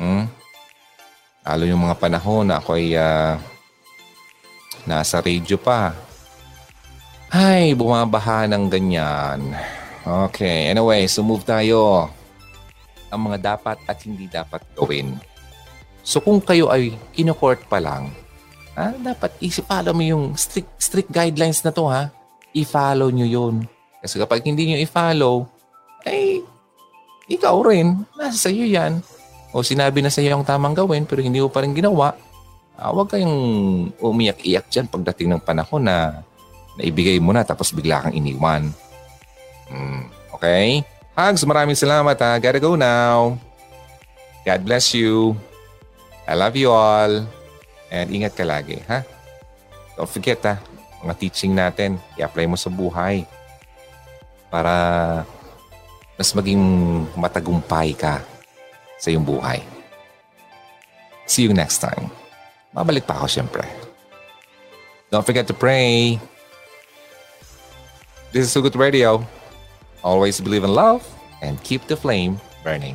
Hmm? Lalo yung mga panahon na ako ay uh, nasa radio pa. Ay, bumabaha ng ganyan. Okay, anyway, so move tayo. Ang mga dapat at hindi dapat gawin. So kung kayo ay kinukort pa lang, ha, dapat i-follow mo yung strict, strict guidelines na to ha. I-follow nyo yun. Kasi kapag hindi nyo i-follow, ay ikaw rin, nasa sa'yo yan o sinabi na sa iyo ang tamang gawin pero hindi mo pa rin ginawa, uh, huwag kayong umiyak-iyak dyan pagdating ng panahon na naibigay mo na tapos bigla kang iniwan. Mm, okay? Hugs, maraming salamat ha. Gotta go now. God bless you. I love you all. And ingat ka lagi, ha? Don't forget ha, mga teaching natin, i-apply mo sa buhay para mas maging matagumpay ka sa iyong buhay. See you next time. Mabalik pa ako syempre. Don't forget to pray. This is Sugut Radio. Always believe in love and keep the flame burning.